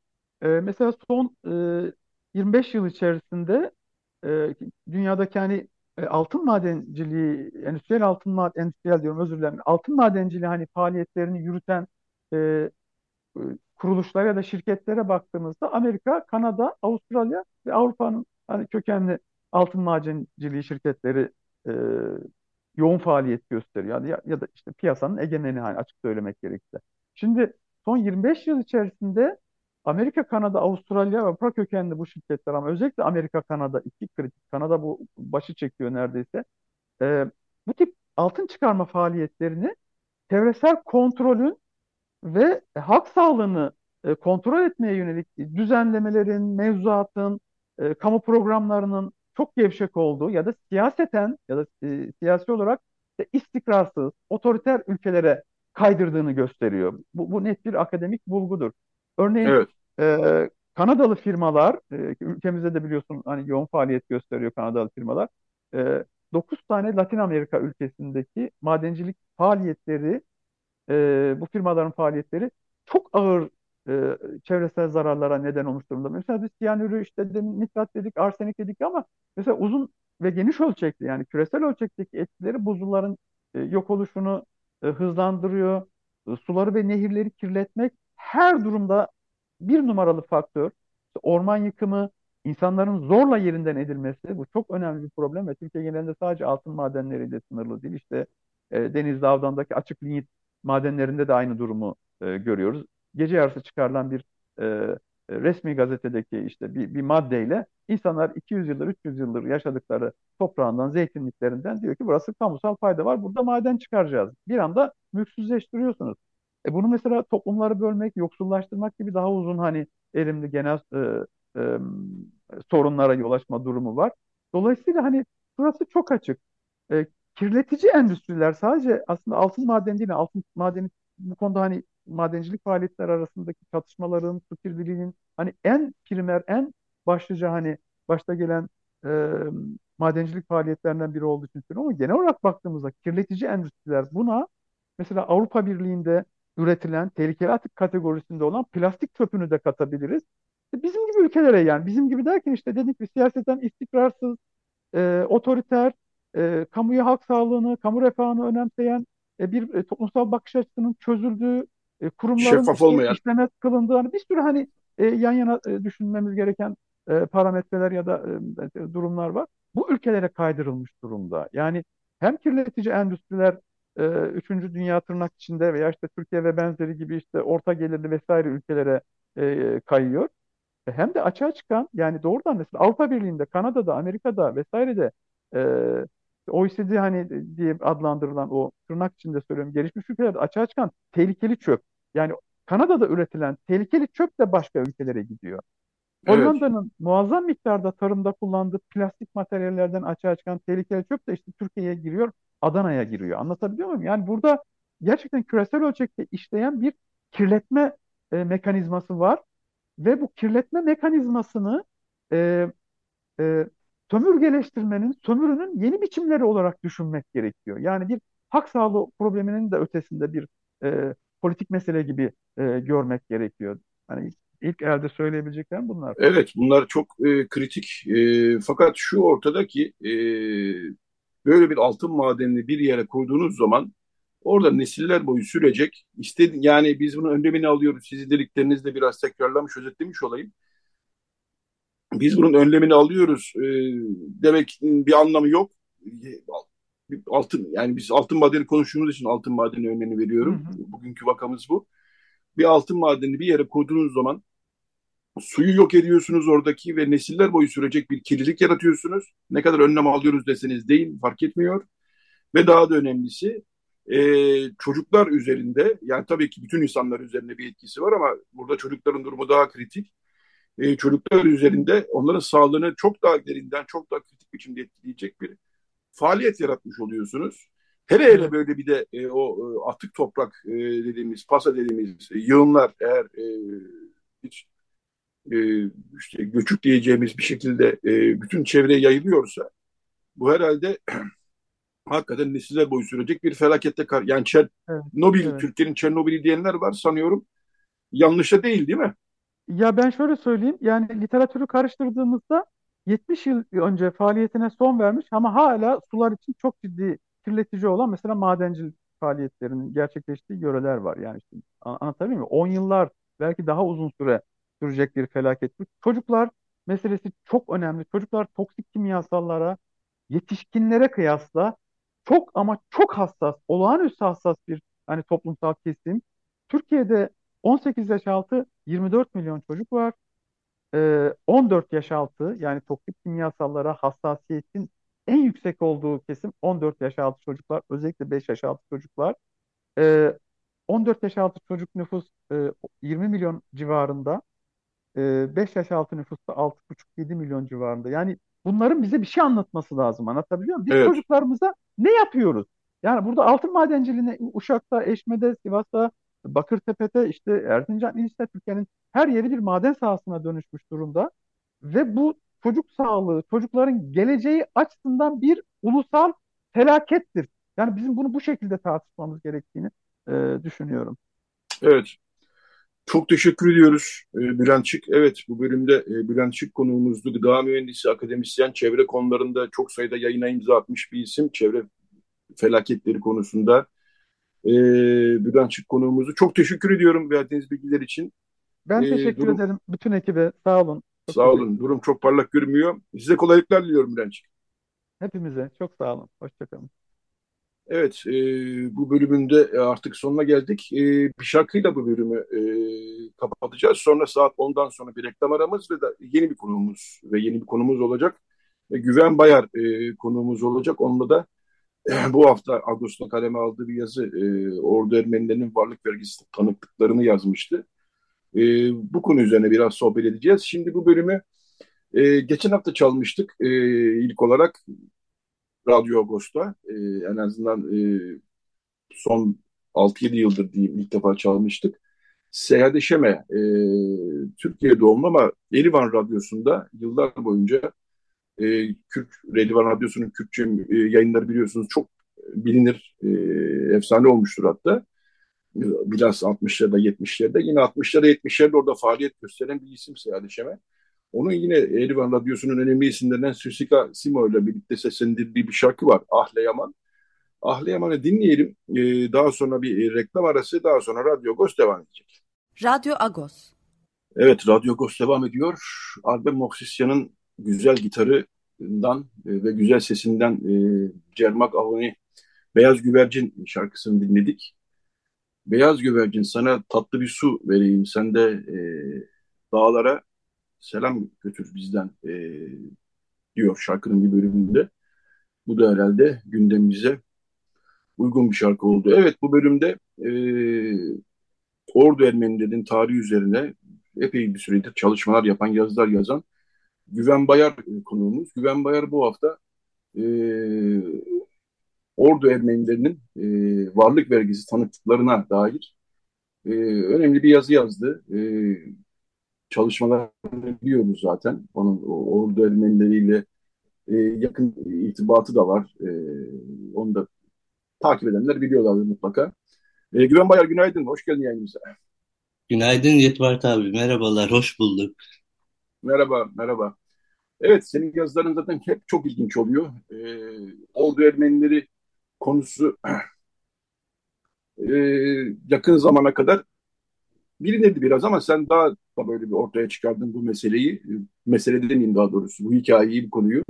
E, mesela son e, 25 yıl içerisinde e, dünyadaki hani e, altın madenciliği, endüstriyel altın maden, endüstriyel diyorum özür dilerim, altın madenciliği hani faaliyetlerini yürüten e, e, kuruluşlara ya da şirketlere baktığımızda Amerika, Kanada, Avustralya ve Avrupa'nın hani kökenli altın madenciliği şirketleri e, yoğun faaliyet gösteriyor. Ya, ya da işte piyasanın egemeni hani açık söylemek gerekirse. Şimdi son 25 yıl içerisinde Amerika, Kanada, Avustralya ve Avrupa kökenli bu şirketler ama özellikle Amerika, Kanada iki kritik. Kanada bu başı çekiyor neredeyse. E, bu tip altın çıkarma faaliyetlerini çevresel kontrolün ve halk sağlığını e, kontrol etmeye yönelik düzenlemelerin, mevzuatın, e, kamu programlarının çok gevşek olduğu ya da siyaseten ya da e, siyasi olarak işte istikrarsız, otoriter ülkelere kaydırdığını gösteriyor. Bu, bu net bir akademik bulgudur. Örneğin evet. e, Kanadalı firmalar, e, ülkemizde de biliyorsun hani yoğun faaliyet gösteriyor Kanadalı firmalar. E, 9 tane Latin Amerika ülkesindeki madencilik faaliyetleri, e, bu firmaların faaliyetleri çok ağır e, çevresel zararlara neden olmuş durumda. Mesela biz siyanürü işte demin nitrat dedik, arsenik dedik ama mesela uzun ve geniş ölçekli yani küresel ölçekteki etkileri buzulların e, yok oluşunu e, hızlandırıyor. E, suları ve nehirleri kirletmek her durumda bir numaralı faktör. İşte orman yıkımı, insanların zorla yerinden edilmesi bu çok önemli bir problem ve Türkiye genelinde sadece altın madenleriyle sınırlı değil. İşte e, Denizli Avdan'daki açık linyit madenlerinde de aynı durumu e, görüyoruz gece yarısı çıkarılan bir e, resmi gazetedeki işte bir, bir maddeyle insanlar 200 yıldır 300 yıldır yaşadıkları toprağından, zeytinliklerinden diyor ki burası kamusal fayda var. Burada maden çıkaracağız. Bir anda mülksüzleştiriyorsunuz. E bunu mesela toplumları bölmek, yoksullaştırmak gibi daha uzun hani erimli genel e, e, sorunlara yol açma durumu var. Dolayısıyla hani burası çok açık. E, kirletici endüstriler sadece aslında altın madeni değil, altın madeni bu konuda hani madencilik faaliyetler arasındaki çatışmaların, su kirliliğinin hani en primer, en başlıca hani başta gelen e, madencilik faaliyetlerinden biri olduğu için söylüyorum ama genel olarak baktığımızda kirletici endüstriler buna mesela Avrupa Birliği'nde üretilen tehlikeli atık kategorisinde olan plastik çöpünü de katabiliriz. Bizim gibi ülkelere yani bizim gibi derken işte dedik bir siyaseten istikrarsız, e, otoriter, e, kamuya halk sağlığını, kamu refahını önemseyen e, bir e, toplumsal bakış açısının çözüldüğü e, kurumların Şeffaf olmayan. işleme kılındığı hani bir sürü hani e, yan yana e, düşünmemiz gereken e, parametreler ya da e, e, durumlar var. Bu ülkelere kaydırılmış durumda. Yani hem kirletici endüstriler e, üçüncü dünya tırnak içinde veya işte Türkiye ve benzeri gibi işte orta gelirli vesaire ülkelere e, kayıyor. E, hem de açığa çıkan yani doğrudan mesela Avrupa Birliği'nde, Kanada'da, Amerika'da vesairede e, OECD hani diye adlandırılan o tırnak içinde söylüyorum gelişmiş ülkelerde açığa çıkan tehlikeli çöp. Yani Kanada'da üretilen tehlikeli çöp de başka ülkelere gidiyor. Evet. Hollanda'nın muazzam miktarda tarımda kullandığı plastik materyallerden açığa çıkan tehlikeli çöp de işte Türkiye'ye giriyor, Adana'ya giriyor. Anlatabiliyor muyum? Yani burada gerçekten küresel ölçekte işleyen bir kirletme e, mekanizması var ve bu kirletme mekanizmasını e, e, sömürgeleştirmenin, sömürünün yeni biçimleri olarak düşünmek gerekiyor. Yani bir hak sağlığı probleminin de ötesinde bir e, politik mesele gibi e, görmek gerekiyor. Hani ilk elde söyleyebileceklerim bunlar. Evet, bunlar çok e, kritik. E, fakat şu ortada ki e, böyle bir altın madenini bir yere koyduğunuz zaman orada nesiller boyu sürecek. İstedi, yani biz bunun önlemini alıyoruz. Sizi dediklerinizde biraz tekrarlamış, özetlemiş olayım biz bunun önlemini alıyoruz e, demek bir anlamı yok. Altın yani biz altın madeni konuştuğumuz için altın madeni önemi veriyorum. Hı hı. Bugünkü vakamız bu. Bir altın madeni bir yere koyduğunuz zaman suyu yok ediyorsunuz oradaki ve nesiller boyu sürecek bir kirlilik yaratıyorsunuz. Ne kadar önlem alıyoruz deseniz deyin fark etmiyor. Ve daha da önemlisi e, çocuklar üzerinde yani tabii ki bütün insanlar üzerinde bir etkisi var ama burada çocukların durumu daha kritik e, çocuklar üzerinde onların sağlığını çok daha derinden, çok daha kritik biçimde etkileyecek bir faaliyet yaratmış oluyorsunuz. Hele hele böyle bir de e, o e, atık toprak e, dediğimiz, pasa dediğimiz e, yığınlar eğer e, hiç e, işte göçük diyeceğimiz bir şekilde e, bütün çevreye yayılıyorsa bu herhalde hakikaten nesiller boyu sürecek bir felakette kar. Yani Çernobil, evet. Türkiye'nin Çernobil'i diyenler var sanıyorum. Yanlışa değil değil mi? Ya ben şöyle söyleyeyim. Yani literatürü karıştırdığımızda 70 yıl önce faaliyetine son vermiş ama hala sular için çok ciddi kirletici olan mesela madencilik faaliyetlerinin gerçekleştiği yöreler var. Yani işte, anlatabiliyor muyum? 10 yıllar belki daha uzun süre sürecek bir felaket. Çocuklar meselesi çok önemli. Çocuklar toksik kimyasallara yetişkinlere kıyasla çok ama çok hassas, olağanüstü hassas bir hani toplumsal kesim. Türkiye'de 18 yaş altı 24 milyon çocuk var. Ee, 14 yaş altı yani toksik kimyasallara hassasiyetin en yüksek olduğu kesim 14 yaş altı çocuklar, özellikle 5 yaş altı çocuklar. Ee, 14 yaş altı çocuk nüfus e, 20 milyon civarında. 5 yaş altı nüfusta 6,5-7 milyon civarında. Yani bunların bize bir şey anlatması lazım. Anlatabiliyor muyum? Biz Evet. çocuklarımıza ne yapıyoruz? Yani burada altın madenciliğine Uşak'ta, Eşme'de, Sivas'ta, Bakırtepe'de, işte Erzincan, İliç'te Türkiye'nin her yeri bir maden sahasına dönüşmüş durumda. Ve bu çocuk sağlığı, çocukların geleceği açısından bir ulusal felakettir. Yani bizim bunu bu şekilde tartışmamız gerektiğini e, düşünüyorum. Evet. Çok teşekkür ediyoruz e, Bülent Çık. Evet bu bölümde e, Bülent Çık konuğumuzdu. Gıda mühendisi, akademisyen, çevre konularında çok sayıda yayına imza atmış bir isim. Çevre felaketleri konusunda. E, Bülent Çık konuğumuzu. Çok teşekkür ediyorum verdiğiniz bilgiler için. Ben E, teşekkür durum, ederim bütün ekibe. Sağ olun. Çok sağ olun. Durum çok parlak görünmüyor. Size kolaylıklar diliyorum Bülent Çık. Hepimize çok sağ olun. Hoşçakalın. Evet, e, bu bölümün de artık sonuna geldik. E, bir şarkıyla bu bölümü e, kapatacağız. Sonra saat 10'dan sonra bir reklam aramız ve da yeni bir konuğumuz ve yeni bir konumuz olacak. E, Güven Bayar e, konuğumuz olacak. Onunla da bu hafta Ağustos'ta kaleme aldığı bir yazı e, Ordu Ermenilerinin varlık vergisi tanıklıklarını yazmıştı. E, bu konu üzerine biraz sohbet edeceğiz. Şimdi bu bölümü e, geçen hafta çalmıştık e, ilk olarak Radyo Agos'ta. E, en azından e, son 6-7 yıldır diyeyim ilk defa çalmıştık. Seyahat Şeme, e, Türkiye doğumlu ama Erivan Radyosu'nda yıllar boyunca e, Kürt, Erivan Radyosu'nun Kürtçe e, yayınları biliyorsunuz çok bilinir, e, efsane olmuştur hatta. Biraz 60'larda 70'lerde yine 60'larda 70'lerde orada faaliyet gösteren bir isim Seyahat Şeme. Onun yine Erivan Radyosu'nun önemli isimlerinden Süsika Simo ile birlikte seslendirdiği bir şarkı var. Ahle Yaman. Ahle Yaman'ı dinleyelim. Ee, daha sonra bir reklam arası, daha sonra Radyo Agos devam edecek. Radyo Agos. Evet, Radyo Agos devam ediyor. Albem Moksisyan'ın güzel gitarından e, ve güzel sesinden e, Cermak Avoni Beyaz Güvercin şarkısını dinledik. Beyaz Güvercin sana tatlı bir su vereyim. Sen de e, dağlara selam götür bizden e, diyor şarkının bir bölümünde. Bu da herhalde gündemimize uygun bir şarkı oldu. Evet bu bölümde e, Ordu Ermenilerin tarihi üzerine epey bir süredir çalışmalar yapan, yazılar yazan Güven Bayar konuğumuz. Güven Bayar bu hafta e, Ordu Ermenilerinin e, varlık vergisi tanıklıklarına dair e, önemli bir yazı yazdı. E, çalışmalarını biliyoruz zaten. Onun Ordu Ermenileriyle e, yakın irtibatı da var. E, onu da takip edenler biliyorlardır mutlaka. E, Güven Bayar günaydın, hoş geldin yayınımıza. Günaydın Yetvart abi, merhabalar, hoş bulduk. Merhaba, merhaba. Evet, senin yazıların zaten hep çok ilginç oluyor. E, Ordu Ermenileri konusu e, yakın zamana kadar bilinirdi biraz ama sen daha da böyle bir ortaya çıkardın bu meseleyi. Mesele demeyeyim daha doğrusu, bu hikayeyi, bu konuyu.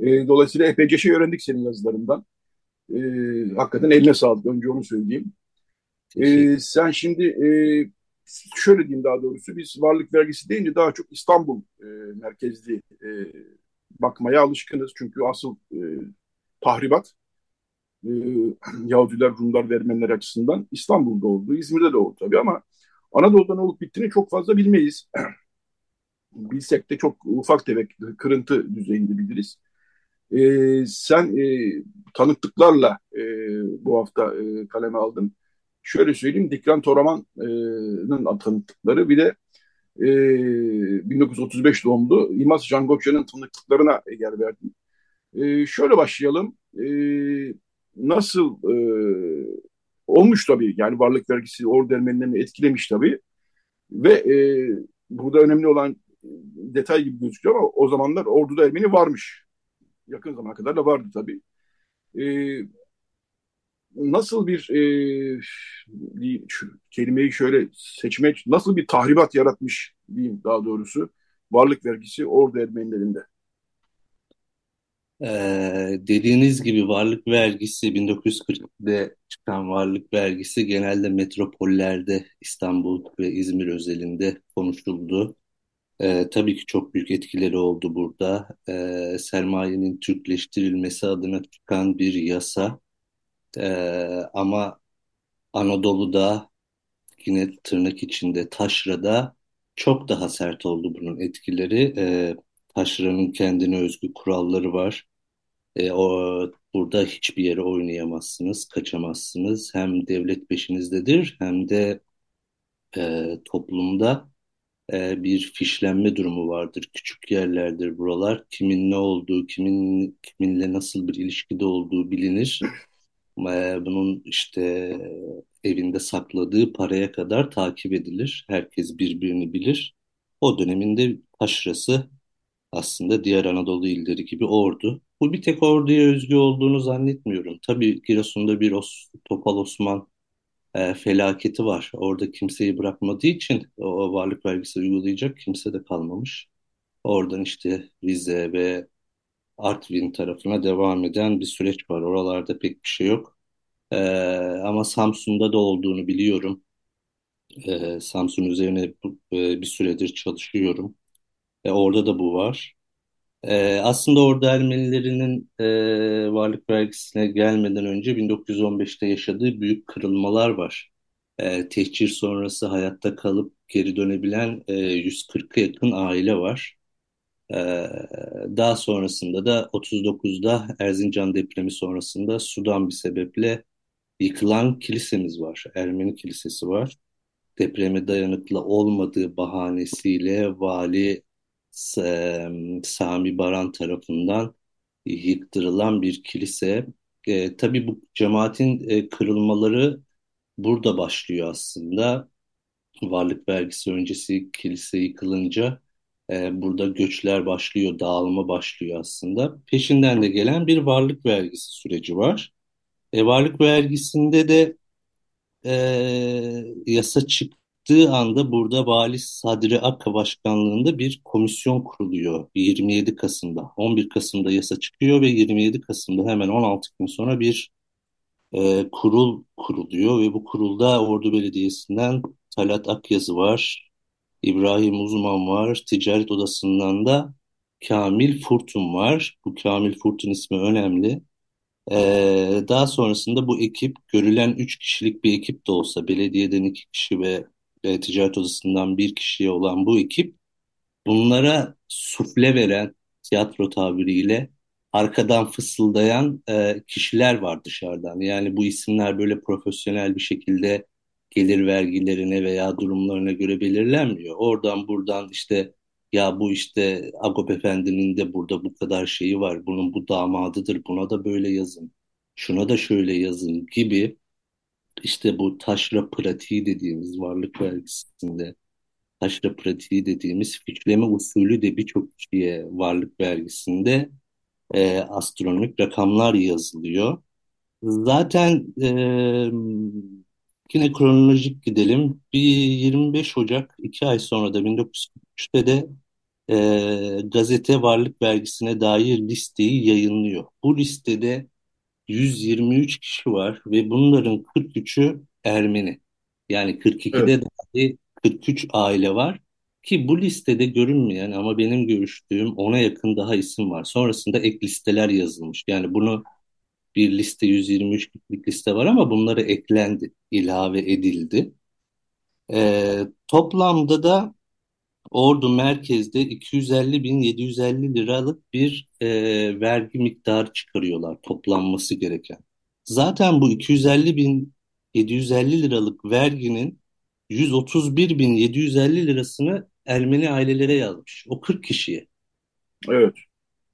E, dolayısıyla epeyce şey öğrendik senin yazılarından. E, hakikaten eline sağlık, önce onu söyleyeyim. E, sen şimdi şöyle diyeyim daha doğrusu biz varlık vergisi deyince daha çok İstanbul e, merkezli e, bakmaya alışkınız. Çünkü asıl e, tahribat e, Yahudiler, Rumlar, Ermeniler açısından İstanbul'da oldu, İzmir'de de oldu tabii ama Anadolu'da ne olup bittiğini çok fazla bilmeyiz. Bilsek de çok ufak tefek kırıntı düzeyinde biliriz. E, sen e, tanıklıklarla e, bu hafta e, kaleme aldın. Şöyle söyleyeyim, Dikran Toraman'ın tanıklıkları bir de e, 1935 doğumlu İmaz Jangoçya'nın tanıklıklarına yer verdim. E, şöyle başlayalım. E, nasıl e, olmuş tabii yani varlık vergisi Ordu Ermenilerini etkilemiş tabii ve e, burada önemli olan detay gibi gözüküyor ama o zamanlar Ordu'da Ermeni varmış. Yakın zamana kadar da vardı tabii. E, nasıl bir, e, kelimeyi şöyle seçmek, nasıl bir tahribat yaratmış diyeyim daha doğrusu varlık vergisi Ordu Ermenilerinde. Ee, dediğiniz gibi varlık vergisi 1940'de çıkan varlık vergisi genelde metropollerde İstanbul ve İzmir özelinde konuşuldu. Ee, tabii ki çok büyük etkileri oldu burada. Ee, sermayenin Türkleştirilmesi adına çıkan bir yasa. Ee, ama Anadolu'da yine tırnak içinde taşrada çok daha sert oldu bunun etkileri. Ee, taşranın kendine özgü kuralları var. Ee, o, burada hiçbir yere oynayamazsınız, kaçamazsınız. Hem devlet peşinizdedir hem de e, toplumda e, bir fişlenme durumu vardır. Küçük yerlerdir buralar. Kimin ne olduğu, kimin kiminle nasıl bir ilişkide olduğu bilinir. Bunun işte evinde sakladığı paraya kadar takip edilir. Herkes birbirini bilir. O döneminde taşrası aslında diğer Anadolu illeri gibi ordu. Bu bir tek orduya özgü olduğunu zannetmiyorum. Tabii Giresun'da bir Os Topal Osman e, felaketi var. Orada kimseyi bırakmadığı için o varlık vergisi uygulayacak kimse de kalmamış. Oradan işte Rize ve Artvin tarafına devam eden bir süreç var. Oralarda pek bir şey yok. E, ama Samsun'da da olduğunu biliyorum. E, Samsun üzerine e, bir süredir çalışıyorum. E, orada da bu var. Ee, aslında orada Ermenilerinin e, varlık vergisine gelmeden önce 1915'te yaşadığı büyük kırılmalar var. E, tehcir sonrası hayatta kalıp geri dönebilen e, 140'a yakın aile var. E, daha sonrasında da 39'da Erzincan depremi sonrasında Sudan bir sebeple yıkılan kilisemiz var. Ermeni kilisesi var. Depreme dayanıklı olmadığı bahanesiyle vali Sami Baran tarafından yıktırılan bir kilise. E, tabii bu cemaatin e, kırılmaları burada başlıyor aslında. Varlık vergisi öncesi kilise yıkılınca e, burada göçler başlıyor, dağılma başlıyor aslında. Peşinden de gelen bir varlık vergisi süreci var. E, varlık vergisinde de e, yasa çıktı çıktığı anda burada Vali Sadri Akka başkanlığında bir komisyon kuruluyor 27 Kasım'da. 11 Kasım'da yasa çıkıyor ve 27 Kasım'da hemen 16 gün sonra bir e, kurul kuruluyor ve bu kurulda Ordu Belediyesi'nden Talat Akyazı var, İbrahim Uzman var, Ticaret Odası'ndan da Kamil Furtun var. Bu Kamil Furtun ismi önemli. Ee, daha sonrasında bu ekip görülen 3 kişilik bir ekip de olsa belediyeden 2 kişi ve e, ticaret odasından bir kişiye olan bu ekip bunlara sufle veren tiyatro tabiriyle arkadan fısıldayan e, kişiler var dışarıdan. Yani bu isimler böyle profesyonel bir şekilde gelir vergilerine veya durumlarına göre belirlenmiyor. Oradan buradan işte ya bu işte Agop Efendi'nin de burada bu kadar şeyi var. Bunun bu damadıdır. Buna da böyle yazın. Şuna da şöyle yazın gibi işte bu taşra pratiği dediğimiz varlık vergisinde taşra pratiği dediğimiz fişleme usulü de birçok kişiye varlık vergisinde e, astronomik rakamlar yazılıyor. Zaten e, yine kronolojik gidelim. Bir 25 Ocak 2 ay sonra da 1943'te de e, gazete varlık vergisine dair listeyi yayınlıyor. Bu listede 123 kişi var ve bunların 43'ü Ermeni. Yani 42'de evet. dahi 43 aile var ki bu listede görünmeyen ama benim görüştüğüm ona yakın daha isim var. Sonrasında ek listeler yazılmış. Yani bunu bir liste 123 kişilik liste var ama bunları eklendi, ilave edildi. Ee, toplamda da Ordu merkezde 250 bin 750 liralık bir e, vergi miktarı çıkarıyorlar toplanması gereken. Zaten bu 250 bin 750 liralık verginin 131 bin 750 lirasını Ermeni ailelere yazmış. O 40 kişiye. Evet.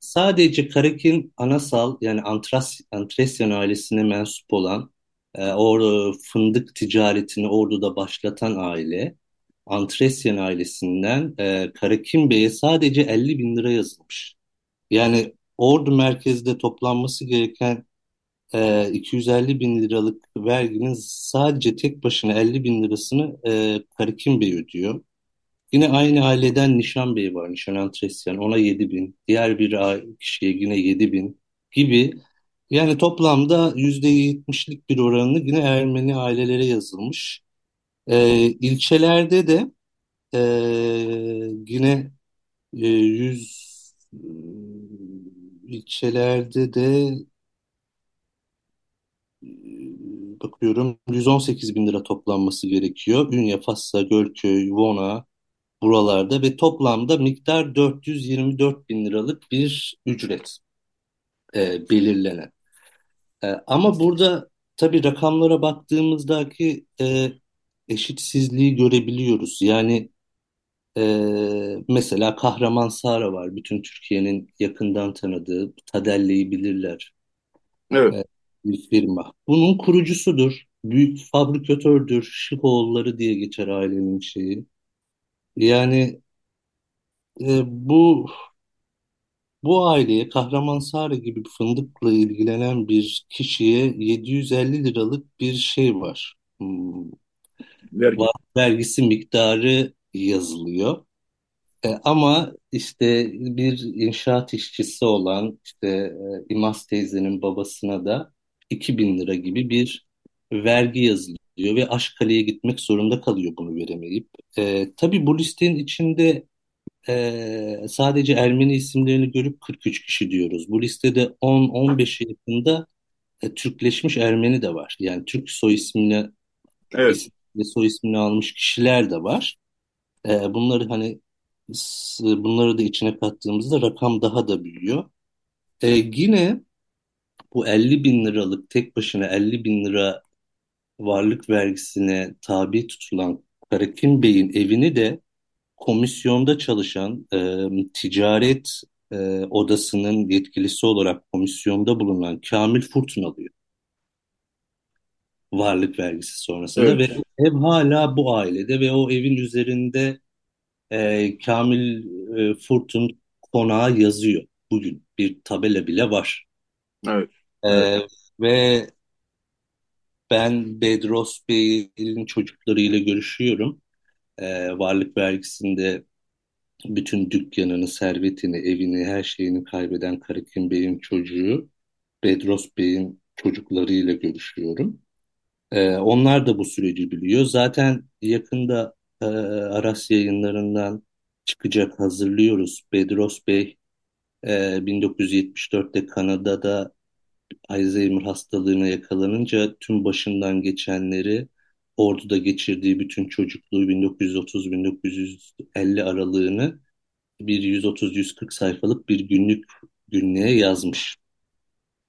Sadece Karakin Anasal yani Antras, Antresyan ailesine mensup olan e, or, fındık ticaretini Ordu'da başlatan aile Antresyen ailesinden e, Karakim Bey'e sadece 50 bin lira yazılmış. Yani Ordu merkezde toplanması gereken e, 250 bin liralık verginin sadece tek başına 50 bin lirasını e, Karakim Bey ödüyor. Yine aynı aileden Nişan Bey var, Nişan Antresyan. Ona 7 bin. Diğer bir kişiye yine 7 bin gibi. Yani toplamda %70'lik bir oranını yine Ermeni ailelere yazılmış. Ee, ilçelerde de e, yine e, 100 ilçelerde de bakıyorum 118 bin lira toplanması gerekiyor. Ünye, Fassa, Gölköy, Vona buralarda ve toplamda miktar 424 bin liralık bir ücret e, belirlenen. E, ama burada tabii rakamlara baktığımızdaki e, eşitsizliği görebiliyoruz. Yani e, mesela Kahraman Sara var. Bütün Türkiye'nin yakından tanıdığı, Tadelle'yi bilirler. Evet. E, bir firma. Bunun kurucusudur. Büyük fabrikatördür. Şıkoğulları diye geçer ailenin şeyi. Yani e, bu bu aileye Kahramanmaraş gibi fındıkla ilgilenen bir kişiye 750 liralık bir şey var. Hmm, Vergi. vergisi miktarı yazılıyor. E, ama işte bir inşaat işçisi olan işte e, İmaz teyzenin babasına da 2000 lira gibi bir vergi yazılıyor ve Aşkale'ye gitmek zorunda kalıyor bunu veremeyip. E, tabii bu listenin içinde e, sadece Ermeni isimlerini görüp 43 kişi diyoruz. Bu listede 10-15 yakında e, Türkleşmiş Ermeni de var. Yani Türk soy ismini Evet. isim, soy ismini almış kişiler de var. E, bunları hani bunları da içine kattığımızda rakam daha da büyüyor. E, yine bu 50 bin liralık tek başına 50 bin lira varlık vergisine tabi tutulan Karakin Bey'in evini de komisyonda çalışan e, ticaret e, odasının yetkilisi olarak komisyonda bulunan Kamil Furtun alıyor. Varlık vergisi sonrasında Evet. ve ev hala bu ailede ve o evin üzerinde e, Kamil e, Furtun konağı yazıyor. Bugün bir tabela bile var. Evet. E, Evet. ve ben Bedros Bey'in çocuklarıyla görüşüyorum. E, varlık vergisinde bütün dükkanını, servetini, evini, her şeyini kaybeden Karakin Bey'in çocuğu Bedros Bey'in çocuklarıyla görüşüyorum. Ee, onlar da bu süreci biliyor. Zaten yakında e, Aras yayınlarından çıkacak hazırlıyoruz. Bedros Bey e, 1974'te Kanada'da Alzheimer hastalığına yakalanınca tüm başından geçenleri orduda geçirdiği bütün çocukluğu 1930-1950 aralığını bir 130-140 sayfalık bir günlük günlüğe yazmış.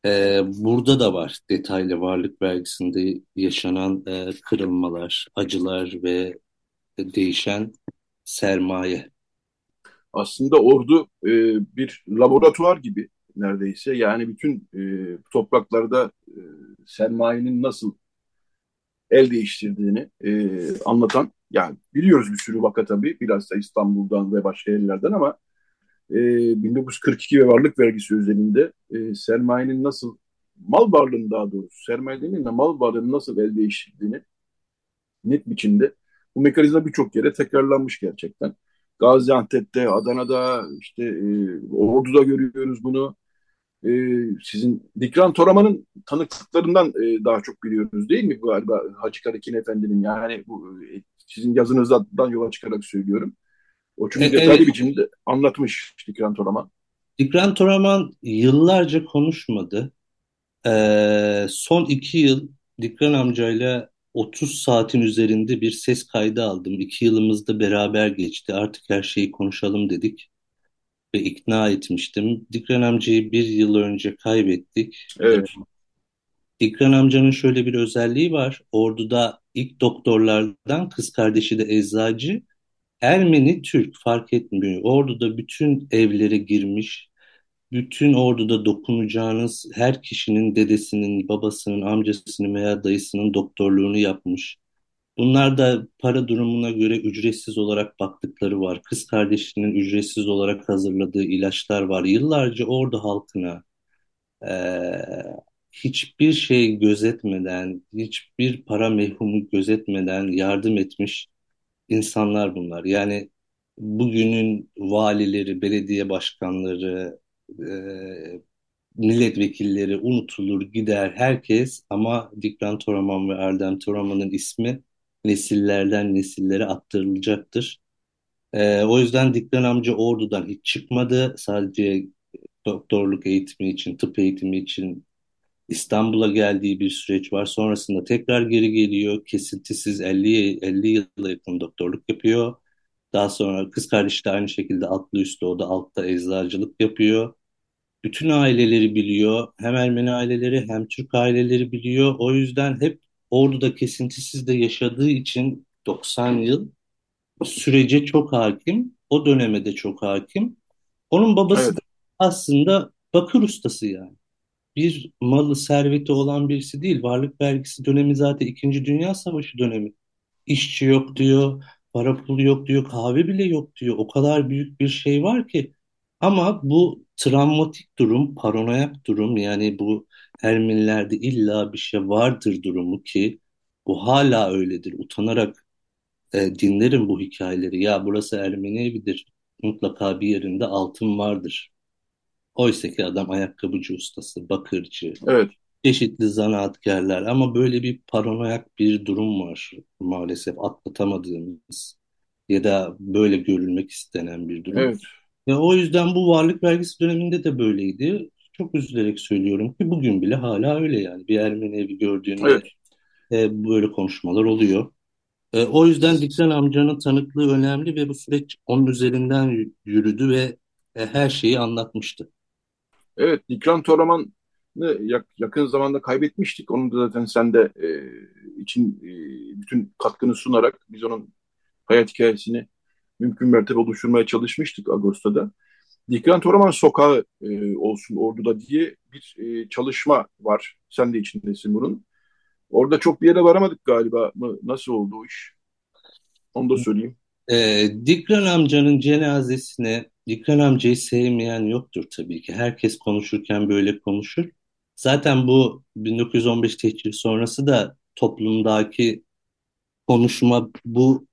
Ee, burada da var detaylı varlık vergisinde yaşanan e, kırılmalar, acılar ve değişen sermaye. Aslında ordu e, bir laboratuvar gibi neredeyse. Yani bütün e, topraklarda e, sermayenin nasıl el değiştirdiğini e, anlatan, yani biliyoruz bir sürü vaka tabii, bilhassa İstanbul'dan ve başka yerlerden ama e, 1942 ve varlık vergisi özelinde e, sermayenin nasıl, mal varlığının daha doğrusu, sermaye demeyeyim de mal varlığının nasıl el değiştirdiğini net biçimde bu mekanizma birçok yere tekrarlanmış gerçekten. Gaziantep'te, Adana'da, işte e, Ordu'da görüyoruz bunu. E, sizin Dikran Toraman'ın tanıklıklarından e, daha çok biliyoruz değil mi galiba Hacı Karakin Efendi'nin? Yani bu e, sizin yazınızdan yola çıkarak söylüyorum. O çünkü E, detaylı evet. biçimde anlatmış Dikran Toraman. Dikran Toraman yıllarca konuşmadı. Ee, son iki yıl Dikran amcayla 30 saatin üzerinde bir ses kaydı aldım. İki yılımızda beraber geçti. Artık her şeyi konuşalım dedik ve ikna etmiştim. Dikran amcayı bir yıl önce kaybettik. Evet. Dikran amcanın şöyle bir özelliği var. Ordu'da ilk doktorlardan kız kardeşi de eczacı. Ermeni, Türk fark etmiyor. Ordu'da bütün evlere girmiş. Bütün orduda dokunacağınız her kişinin dedesinin, babasının, amcasının veya dayısının doktorluğunu yapmış. Bunlar da para durumuna göre ücretsiz olarak baktıkları var. Kız kardeşinin ücretsiz olarak hazırladığı ilaçlar var. Yıllarca ordu halkına eee, hiçbir şey gözetmeden, hiçbir para mevhumu gözetmeden yardım etmiş insanlar bunlar. Yani bugünün valileri, belediye başkanları, e, milletvekilleri unutulur gider herkes ama Dikran Toraman ve Erdem Toraman'ın ismi nesillerden nesillere aktarılacaktır. E, o yüzden Dikran amca ordudan hiç çıkmadı. Sadece doktorluk eğitimi için, tıp eğitimi için İstanbul'a geldiği bir süreç var. Sonrasında tekrar geri geliyor. Kesintisiz 50, 50 yıla yakın doktorluk yapıyor. Daha sonra kız kardeşi de aynı şekilde altlı üstlü o da altta eczacılık yapıyor. Bütün aileleri biliyor. Hem Ermeni aileleri hem Türk aileleri biliyor. O yüzden hep Ordu'da kesintisiz de yaşadığı için 90 yıl sürece çok hakim. O döneme de çok hakim. Onun babası Evet. da aslında bakır ustası yani. Bir malı, serveti olan birisi değil. Varlık vergisi dönemi zaten İkinci Dünya Savaşı dönemi. İşçi yok diyor, para pulu yok diyor, kahve bile yok diyor. O kadar büyük bir şey var ki. Ama bu travmatik durum, paranoyak durum yani bu Ermenilerde illa bir şey vardır durumu ki bu hala öyledir. Utanarak e, dinlerim bu hikayeleri. Ya burası Ermeni evidir. Mutlaka bir yerinde altın vardır. Oysa ki adam ayakkabıcı ustası, bakırcı, Evet. çeşitli zanaatkarlar ama böyle bir paranoyak bir durum var maalesef atlatamadığımız ya da böyle görülmek istenen bir durum. Evet. Ve o yüzden bu varlık vergisi döneminde de böyleydi. Çok üzülerek söylüyorum ki bugün bile hala öyle yani. Bir Ermeni evi gördüğünde Evet. e, böyle konuşmalar oluyor. E, o yüzden Dikran amcanın tanıklığı önemli ve bu süreç onun üzerinden yürüdü ve e, her şeyi anlatmıştı. Evet, Dikran Toraman'ı yak- yakın zamanda kaybetmiştik. Onu da zaten sen de e, için e, bütün katkını sunarak biz onun hayat hikayesini mümkün mertebe oluşturmaya çalışmıştık Ağustos'ta. Dikran Toraman Sokağı e, olsun Ordu'da diye bir e, çalışma var. Sen de içindesin bunun. Orada çok bir yere varamadık galiba? Nasıl oldu o iş? Onu da söyleyeyim. E, Dikran amcanın cenazesine Dikran amcayı sevmeyen yoktur tabii ki. Herkes konuşurken böyle konuşur. Zaten bu 1915 tehcir sonrası da toplumdaki konuşma bu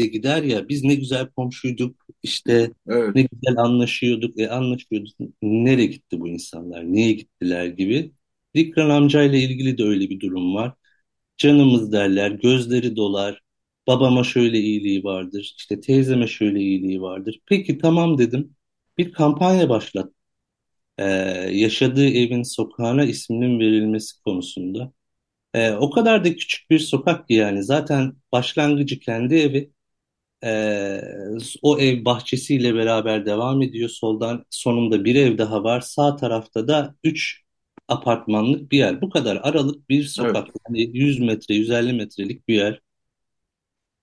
minvalde gider ya. Biz ne güzel komşuyduk, işte Evet, ne güzel anlaşıyorduk, e anlaşıyorduk. Nereye gitti bu insanlar, niye gittiler gibi. Dikran amcayla ilgili de öyle bir durum var. Canımız derler, gözleri dolar. Babama şöyle iyiliği vardır, işte teyzeme şöyle iyiliği vardır. Peki tamam dedim. Bir kampanya başlat. Ee, yaşadığı evin sokağına isminin verilmesi konusunda. Ee, o kadar da küçük bir sokak ki yani. Zaten başlangıcı kendi evi. Ee, o ev bahçesiyle beraber devam ediyor. Soldan sonunda bir ev daha var. Sağ tarafta da üç apartmanlık bir yer. Bu kadar aralık bir evet, sokak. Yani 100 metre, 150 metrelik bir yer.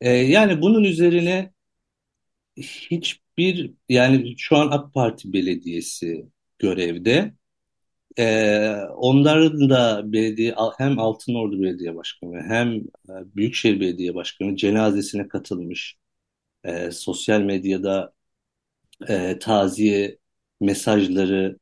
Ee, yani bunun üzerine hiçbir yani şu an AK Parti Belediyesi görevde. Ee, onların da belediye hem Altınordu Belediye Başkanı hem e, Büyükşehir Belediye Başkanı cenazesine katılmış. Ee, sosyal medyada e, taziye mesajları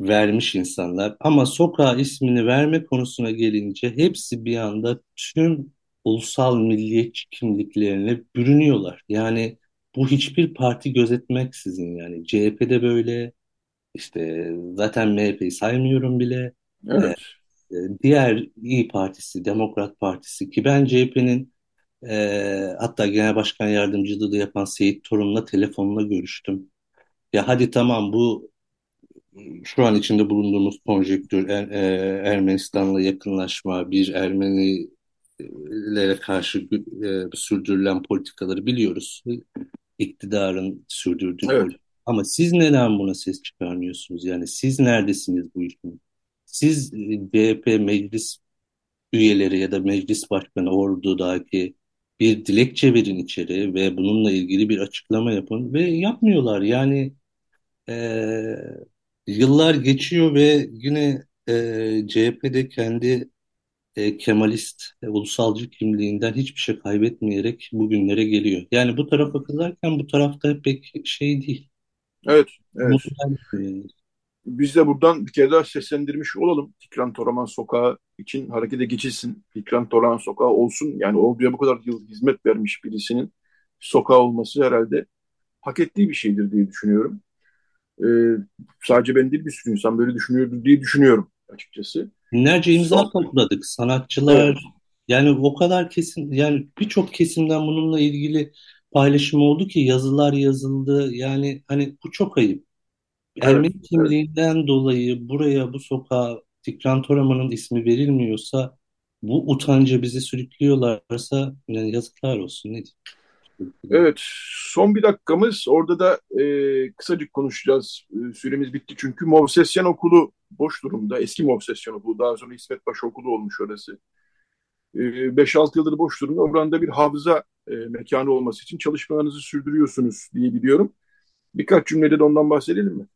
vermiş insanlar. Ama sokağa ismini verme konusuna gelince hepsi bir anda tüm ulusal milliyetçi kimliklerine bürünüyorlar. Yani bu hiçbir parti gözetmeksizin yani CHP'de böyle işte zaten MHP'yi saymıyorum bile. Evet, e, diğer İyi Partisi, Demokrat Partisi ki ben CHP'nin e, hatta Genel Başkan Yardımcılığı da yapan Seyit Torun'la telefonla görüştüm. Ya hadi tamam bu şu an içinde bulunduğumuz konjektür Er- e, Ermenistan'la yakınlaşma, bir Ermenilere karşı e, sürdürülen politikaları biliyoruz. İktidarın sürdürdüğü evet, politika. Ama siz neden buna ses çıkarmıyorsunuz? Yani siz neredesiniz bu işin? Siz CHP meclis üyeleri ya da meclis başkanı Ordu'daki bir dilekçe verin içeri ve bununla ilgili bir açıklama yapın ve yapmıyorlar. Yani ee, yıllar geçiyor ve yine e, CHP'de kendi e, Kemalist, e, ulusalcı kimliğinden hiçbir şey kaybetmeyerek bugünlere geliyor. Yani bu tarafa kızarken bu tarafta pek şey değil. evet, evet. E, Biz de buradan bir kere daha seslendirmiş olalım. Fikran Toraman Sokağı için harekete geçilsin. Fikran Toraman Sokağı olsun. Yani orduya bu kadar yıl hizmet vermiş birisinin sokağı olması herhalde hak ettiği bir şeydir diye düşünüyorum. E, sadece ben değil bir sürü insan böyle düşünüyordur diye düşünüyorum açıkçası. Binlerce imza Son... topladık. Sanatçılar evet. yani o kadar kesim yani birçok kesimden bununla ilgili paylaşım oldu ki yazılar yazıldı. Yani hani bu çok ayıp. Ermeni evet, kimliğinden dolayı buraya bu sokağa Tikran Toraman'ın ismi verilmiyorsa bu utanca bizi sürüklüyorlarsa yani yazıklar olsun. Ne Evet, son bir dakikamız. Orada da e, kısacık konuşacağız. E, süremiz bitti çünkü Movsesyan Okulu boş durumda. Eski Movsesyan Okulu, daha sonra İsmet Paşa Okulu olmuş orası. E, 5-6 yıldır boş durumda. Oranda bir hafıza e, mekanı olması için çalışmalarınızı sürdürüyorsunuz diye biliyorum. Birkaç cümlede de ondan bahsedelim mi?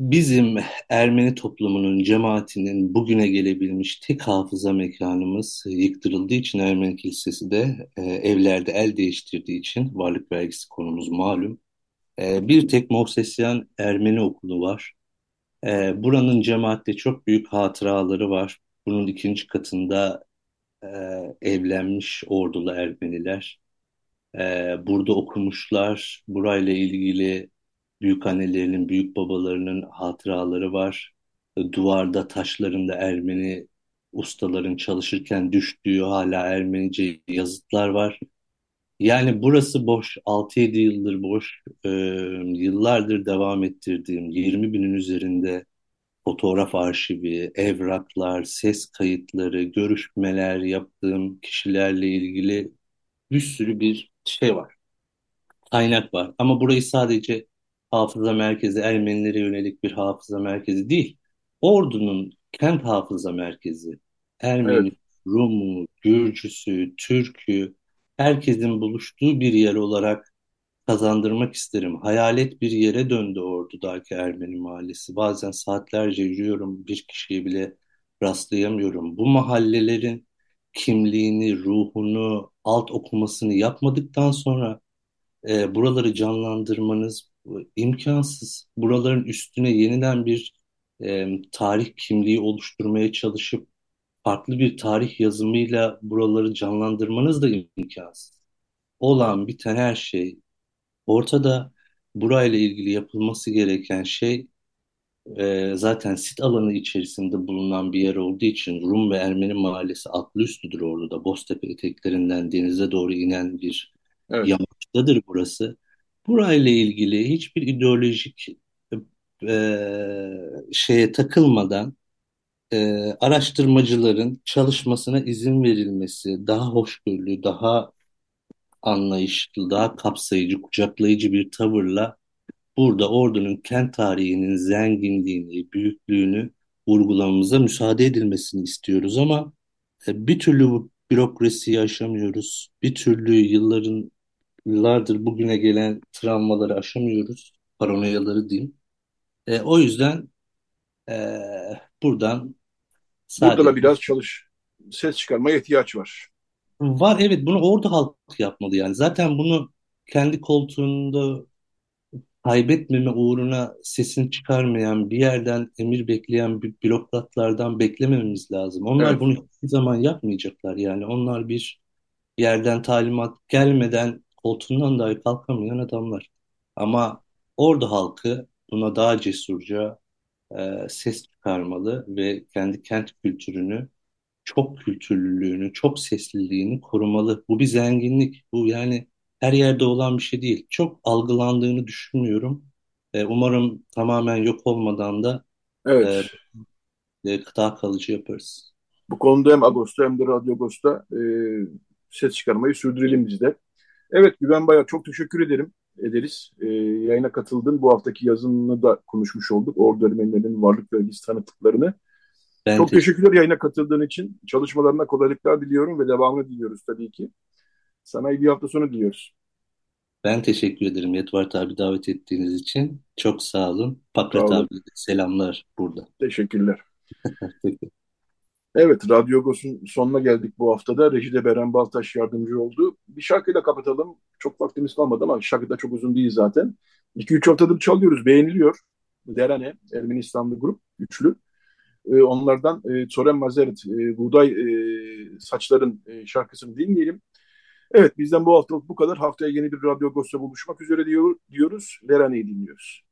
Bizim Ermeni toplumunun, cemaatinin bugüne gelebilmiş tek hafıza mekanımız yıktırıldığı için Ermeni Kilisesi de e, evlerde el değiştirdiği için varlık vergisi konumuz malum. E, bir tek Movsesyan Ermeni okulu var. E, buranın cemaatte çok büyük hatıraları var. Bunun ikinci katında e, evlenmiş ordulu Ermeniler. E, burada okumuşlar. Burayla ilgili büyük annelerinin, büyük babalarının hatıraları var. Duvarda, taşlarında Ermeni ustaların çalışırken düştüğü hala Ermenice yazıtlar var. Yani burası boş, 6-7 yıldır boş, ee, yıllardır devam ettirdiğim 20 binin üzerinde fotoğraf arşivi, evraklar, ses kayıtları, görüşmeler yaptığım kişilerle ilgili bir sürü bir şey var, kaynak var. Ama burayı sadece hafıza merkezi Ermenilere yönelik bir hafıza merkezi değil. Ordu'nun kent hafıza merkezi. Ermeni, evet. Rumu, Gürcüsü, Türk'ü herkesin buluştuğu bir yer olarak kazandırmak isterim. Hayalet bir yere döndü Ordu'daki Ermeni mahallesi. Bazen saatlerce yürüyorum bir kişiye bile rastlayamıyorum. Bu mahallelerin kimliğini, ruhunu, alt okumasını yapmadıktan sonra e, buraları canlandırmanız imkansız. Buraların üstüne yeniden bir e, tarih kimliği oluşturmaya çalışıp farklı bir tarih yazımıyla buraları canlandırmanız da imkansız. Olan biten her şey ortada. Burayla ilgili yapılması gereken şey e, zaten sit alanı içerisinde bulunan bir yer olduğu için Rum ve Ermeni mahallesi atlı üstüdür orada. Boztepe eteklerinden denize doğru inen bir evet. yamaçtadır burası. Burayla ilgili hiçbir ideolojik e, şeye takılmadan e, araştırmacıların çalışmasına izin verilmesi, daha hoşgörülü, daha anlayışlı, daha kapsayıcı, kucaklayıcı bir tavırla burada ordunun kent tarihinin zenginliğini, büyüklüğünü vurgulamamıza müsaade edilmesini istiyoruz ama e, bir türlü bu bürokrasiyi aşamıyoruz. Bir türlü yılların yıllardır bugüne gelen travmaları aşamıyoruz. Paranoyaları diyeyim. E, o yüzden e, buradan sadece... Burada da biraz çalış. Ses çıkarmaya ihtiyaç var. Var evet bunu orada halk yapmalı yani. Zaten bunu kendi koltuğunda kaybetmeme uğruna sesini çıkarmayan bir yerden emir bekleyen bir bürokratlardan beklemememiz lazım. Onlar evet. bunu hiçbir zaman yapmayacaklar yani. Onlar bir yerden talimat gelmeden koltuğundan dahi kalkamayan adamlar. Ama orada halkı buna daha cesurca e, ses çıkarmalı ve kendi kent kültürünü, çok kültürlülüğünü, çok sesliliğini korumalı. Bu bir zenginlik. Bu yani her yerde olan bir şey değil. Çok algılandığını düşünmüyorum. E, umarım tamamen yok olmadan da evet. e, e, kıta kalıcı yaparız. Bu konuda hem Ağustos'ta hem de Radyo Ağustos'ta e, ses çıkarmayı sürdürelim biz de. Evet Güven Bayar çok teşekkür ederim ederiz. E, yayına katıldın. Bu haftaki yazını da konuşmuş olduk. Ordu Ermenilerin varlık ve ilgisi tanıtıklarını. Ben çok teşekkür teşekkürler yayına katıldığın için. Çalışmalarına kolaylıklar diliyorum ve devamını diliyoruz tabii ki. Sana iyi bir hafta sonu diliyoruz. Ben teşekkür ederim Yetvart abi davet ettiğiniz için. Çok sağ olun. Pakrat abi de selamlar burada. Teşekkürler. Evet, Radyo Agos'un sonuna geldik bu haftada. Rejide Beren Baltaş yardımcı oldu. Bir şarkıyla kapatalım. Çok vaktimiz kalmadı ama şarkı da çok uzun değil zaten. 2-3 haftadır çalıyoruz, beğeniliyor. Derane, Ermenistanlı grup, üçlü. Ee, onlardan e, Soren Mazeret, e, Buğday e, Saçların e, şarkısını dinleyelim. Evet bizden bu haftalık bu kadar. Haftaya yeni bir Radyo Agos'ta buluşmak üzere diyor, diyoruz. Lerani'yi dinliyoruz.